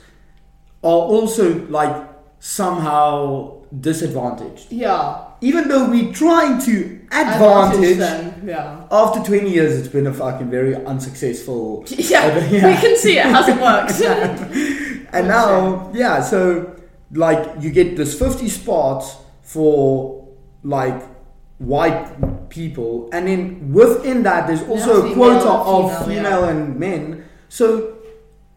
are also like somehow disadvantaged. Yeah, Even though we're trying to advantage advantage. them. Yeah. After 20 years, it's been a fucking very unsuccessful Yeah, Yeah. we can see it hasn't worked. and Oh, now yeah so like you get this 50 spots for like white people and then within that there's also a female, quota of female, female yeah. and men so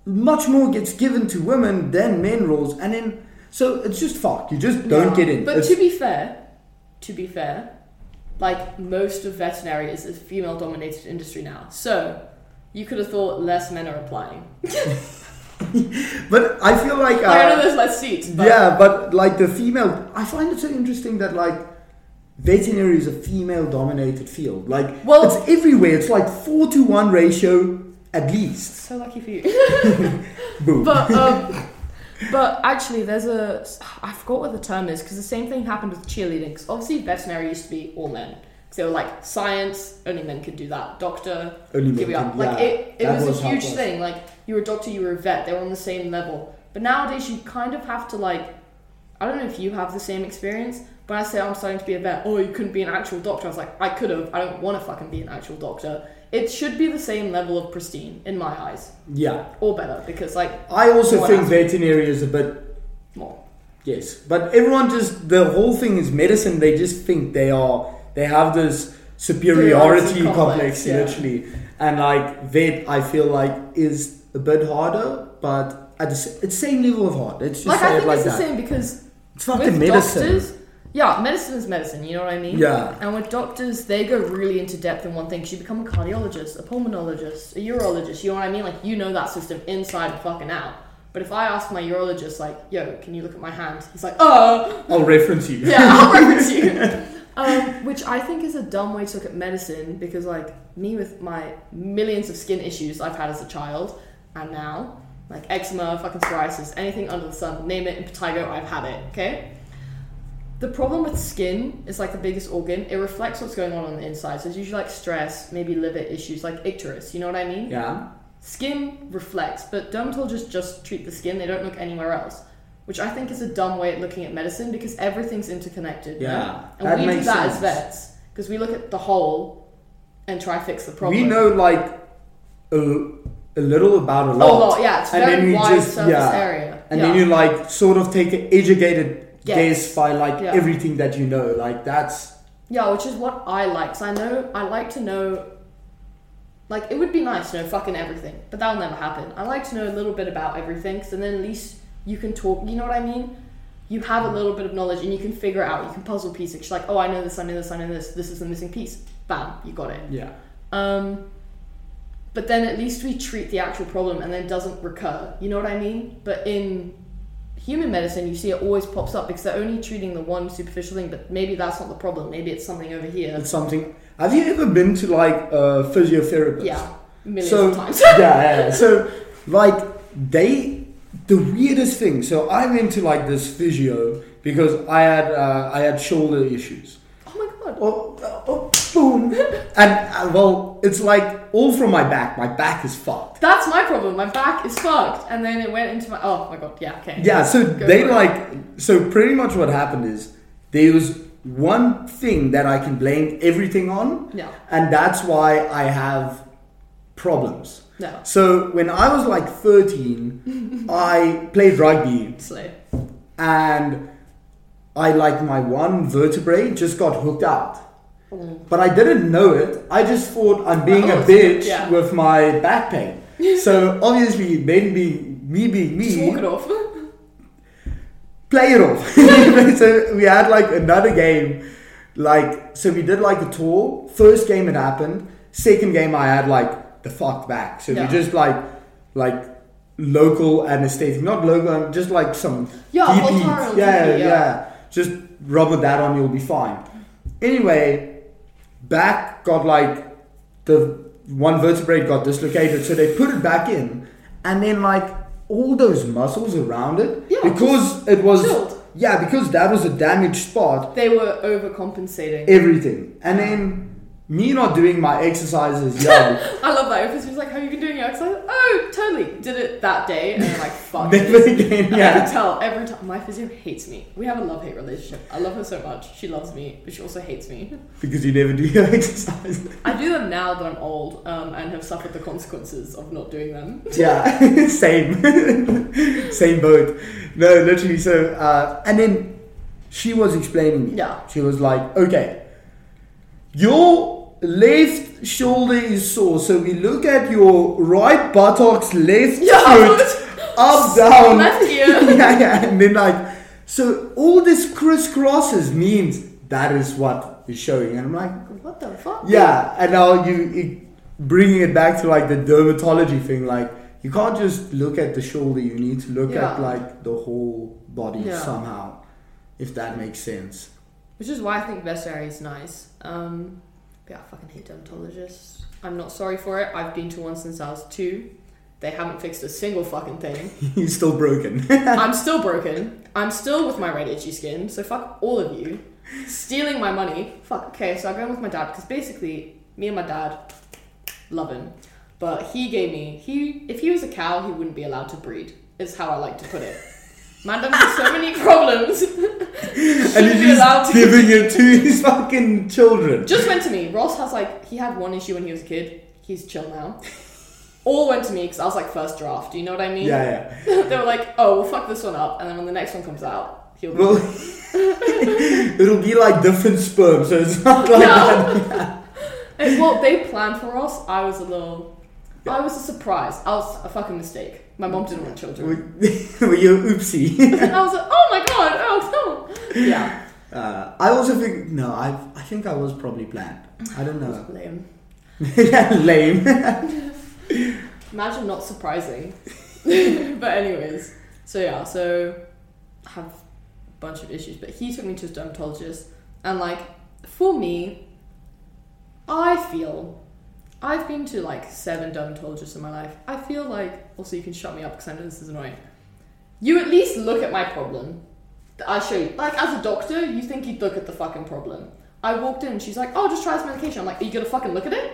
much more gets given to women than men roles and then so it's just fuck you just don't Yeah. get in But It's- to be fair, to be fair, like most of veterinary is a female dominated industry now. So you could have thought less men are applying. but i feel like uh, I know there's less seats, but yeah but like the female i find it so interesting that like veterinary is a female dominated field like Well- it's everywhere it's like 4 to 1 ratio at least so lucky for you. boom but um, but actually, there's a I forgot what the term is because the same thing happened with cheerleading. Cause obviously, veterinary used to be all men. 'Cause they were like science, only men could do that. Doctor, Only give men you up. can- Like yeah, it, it was, was a huge was. thing. Like you were a doctor, you were a vet. They were on the same level. But nowadays, you kind of have to like. I don't know if you have the same experience. But I say I'm starting to be a vet. Oh, you couldn't be an actual doctor. I was like, I could have. I don't want to fucking be an actual doctor. It should be the same level of pristine in my eyes, yeah or better, because like i also think veterinary is a bit more. Yes, but everyone just the whole thing is medicine. They just think they are they have this superiority complex, complex, yeah. literally, and like vet, I feel like is a bit harder, but at the same level of hard. Let's just Like I it think like it's the same because It's fucking medicine. doctors, yeah, medicine is medicine. You know what I mean? Yeah. And with doctors, they go really into depth in one thing. you become a cardiologist, a pulmonologist, a urologist. You know what I mean? Like you know that system inside and fucking out. But if I ask my urologist, like, "Yo, can you look at my hand?" He's like, "Oh, I'll reference you. yeah, I'll reference you." Um, which I think is a dumb way to look at medicine because, like, me with my millions of skin issues I've had as a child and now, like eczema, fucking psoriasis, anything under the sun, name it, impetigo, I've had it, okay? The problem with skin is like the biggest organ. It reflects what's going on on the inside. So it's usually like stress, maybe liver issues, like icterus. You know what I mean? yeah. Skin reflects, but dermatologists just treat the skin. They don't look anywhere else, which I think is a dumb way of looking at medicine because everything's interconnected. Yeah, and that we do that as sense. vets because we look at the whole and try to fix the problem. We know like a, a little about a a lot. lot, yeah. It's And very wide just- surface yeah. area, and yeah. then you like sort of take an educated. Guess by like Yeah. everything that you know. Like that's Yeah, which is what I like. Cause I know I like to know. Like it would be nice to know fucking everything, but that'll never happen. I like to know a little bit about everything, so then at least you can talk. You know what I mean? You have a little bit of knowledge and you can figure it out. You can puzzle piece it. She's like, oh, I know this, I know this, I know this. This is the missing piece. Bam, you got it. yeah. Um, but then at least we treat the actual problem and then it doesn't recur. You know what I mean? But in human medicine, you see it always pops up because they're only treating the one superficial thing. But maybe that's not the problem. Maybe it's something over here. It's something. Have you ever been to like a physiotherapist? Yeah, millions So of times. yeah, yeah. So like they, the weirdest thing. So I went to like this physio because I had uh, I had shoulder issues. Oh my god. Oh, oh, boom, and uh, well, it's like all from my back. My back is fucked. That's my problem. My back is fucked, and then it went into my. Oh my god. Yeah. Okay. Yeah, so Go they for it. like so pretty much what happened is there was one thing that I can blame everything on, Yeah. and that's why I have problems. No. So when I was like 13, I played rugby Slay. and I like my one vertebrae just got hooked out. Mm. But I didn't know it. I just thought I'm being Oh, a bitch yeah. with my back pain. So obviously, then be me being Just me, walk it off. play it off. so we had like another game, like so we did like a tour. First game it happened. Second game I had like the fucked back. So Yeah. we just like like local anesthetic, not local, just like some Yeah, Yeah, yeah. yeah, Just rub with that on, you'll be fine. Anyway, back got like the one vertebrae got dislocated, so they put it back in, and then like all those muscles around it, Yeah, because it was chilled. yeah, because that was a damaged spot, They were overcompensating. everything, and then me not doing my exercises young. I love that. If it's just like, have you been doing your exercise? Turn totally did it that day, and then like fuck. Never this. again. And I Yeah. can tell every time. My physio hates me. We have a love hate relationship. I love her so much. She loves me, but she also hates me. Because you never do your exercise. I do them now that I'm old um, and have suffered the consequences of not doing them. Yeah, same, same boat. No, literally. So, uh, and then she was explaining me. Yeah. She was like, "Okay, your left shoulder is sore, so we look at your right buttocks, left Yeah. foot, up, down, Left ear. yeah, yeah, and then like, so all this crisscrosses means that is what is showing, and I'm like, What the fuck? yeah, and now you, you bringing it back to like the dermatology thing, like you can't just look at the shoulder. You need to look at like the whole body Yeah. somehow, if that makes sense. Which is why I think veterinary is nice. Um, but yeah, I fucking hate dermatologists. I'm not sorry for it. I've been to one since I was two. They haven't fixed a single fucking thing. You're still broken. I'm still broken. I'm still with my red itchy skin. So fuck all of you. Stealing my money. Fuck. Okay, so I'm going with my dad because basically me and my dad love him, but he gave me he if he was a cow he wouldn't be allowed to breed. Is how I like to put it. Man done has so many problems. and he's allowed just to giving it to his fucking children. Just went to me. Ross has like he had one issue when he was a kid. He's chill now. All went to me because I was like first draft. Do you know what I mean? Yeah, yeah. they were like, "Oh, we'll fuck this one up," and then when the next one comes out, he'll be. Well, it'll be like different sperm, so it's not like that. Yeah. And, well, they planned for us. I was a little. I was a surprise. I was a fucking mistake. My mom didn't want children. Were you oopsie? I was like, "Oh my god! Oh no!" Yeah. Uh, I also think no. I I think I was probably planned. I don't know. Lame. Yeah, lame. Imagine not surprising. but anyways, so yeah, so I have a bunch of issues, but he took me to his dermatologist, and like for me, I feel I've been to like seven dermatologists in my life. I feel like also you can shut me up because I know this is annoying. You at least look at my problem. I show you. Like as a doctor, you think you'd look at the fucking problem. I walked in, she's like, "Oh, just try this medication." I'm like, "Are you gonna fucking look at it?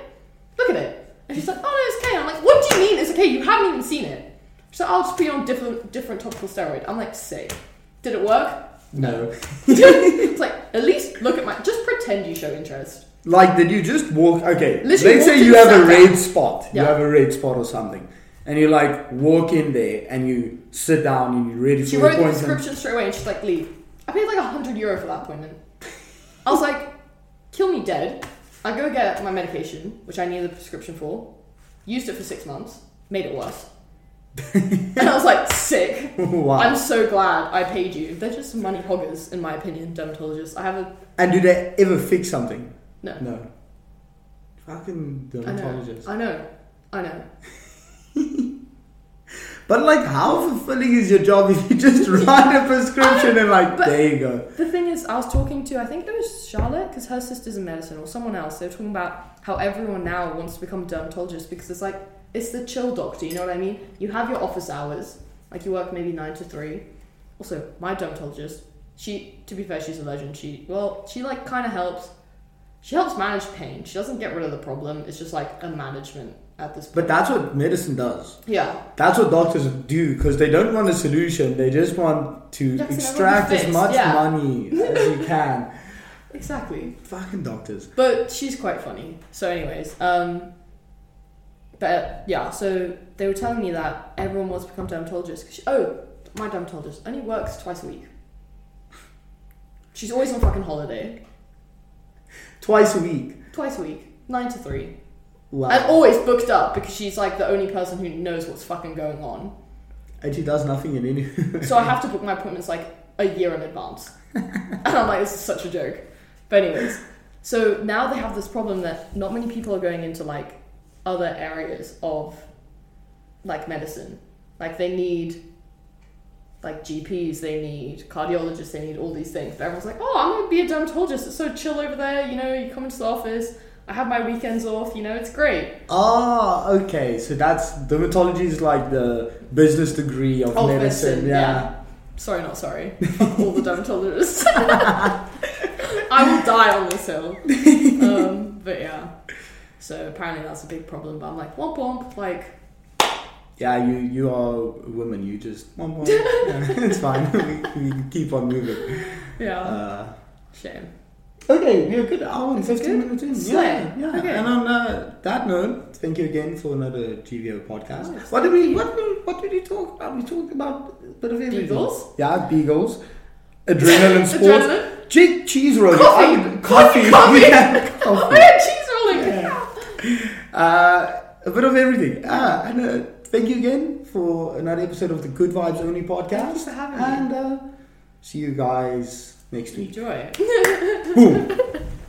Look at it." And she's like, "Oh no, it's okay." I'm like, "What do you mean it's okay? You haven't even seen it." She's like, "I'll just put you on different different topical steroid." I'm like, "Sick." Did it work? no. it's like at least look at my. Just pretend you show interest. Like, did you just walk? Okay, Literally let's say you have a sat down. red spot. You have a red spot or something, and you like walk in there and you sit down and you're ready She for wrote the prescription straight away, and she's like, "Leave." I paid like a hundred euro for that appointment. I was like, "Kill me dead." I go get my medication, which I needed the prescription for. Used it for six months, made it worse. and I was like, "Sick." wow. I'm so glad I paid you. They're just money hoggers, in my opinion, dermatologists. I have a and do they ever fix something? No. No. Fucking I know. I know. I know. But like, how fulfilling is your job if you just write a prescription and like, there you go. The thing is, I was talking to, I think it was Charlotte, because her sister's in medicine, or someone else. They were talking about how everyone now wants to become a dermatologist because it's like, it's the chill doctor, you know what I mean? You have your office hours, like you work maybe 9 to 3. Also, my dermatologist, she, to be fair, she's a legend. She, well, she like kind of helps, she helps manage pain. She doesn't get rid of the problem, it's just like a management at this point. But that's what medicine does. yeah. That's what doctors do because they don't want a solution. They just want to extract as much yeah. money as you can. Exactly. Fucking doctors. But she's quite funny. So, anyways, um, but yeah, so they were telling me that everyone wants to become dermatologists. she- oh, my dermatologist only works twice a week. She's always on fucking holiday. Twice a week. Twice a week, nine to three, Wow. and always booked up because she's like the only person who knows what's fucking going on. And she does nothing in any. So I have to book my appointments like a year in advance. and I'm like, this is such a joke. But anyways, so now they have this problem that not many people are going into like other areas of like medicine. Like they need like GPs, they need cardiologists, they need all these things. But everyone's like, oh, I'm gonna be a dermatologist. It's so chill over there. You know, you come into the office. I have my weekends off. You know, it's great. Ah, okay. So that's dermatology is like the business degree of Of medicine. medicine, yeah. yeah. Sorry, not sorry. All the dermatologists. I will die on this hill. Um, but yeah. So apparently that's a big problem. But I'm like, womp womp. Like, Yeah, you you are a woman. You just one point. Yeah, it's fine. we, we keep on moving. Yeah. Uh, Shame. okay, we're a good hour and fifteen good? minutes in. Slay. Yeah, yeah. Okay. And on uh, that note, thank you again for another GVO podcast. Nice. What did we what did, what did we talk about? We talked about a bit of everything. Beagles? Yeah, beagles. Adrenaline sports. Adrenaline. Cheese, cheese rolling. Coffee. I- coffee. Coffee. Yeah, Oh, coffee. yeah, cheese rolling. Yeah. Uh, a bit of everything. Ah, and uh, thank you again for another episode of the Good Vibes Only podcast. Thank you for having me. and uh, see you guys next week. Enjoy. Boom.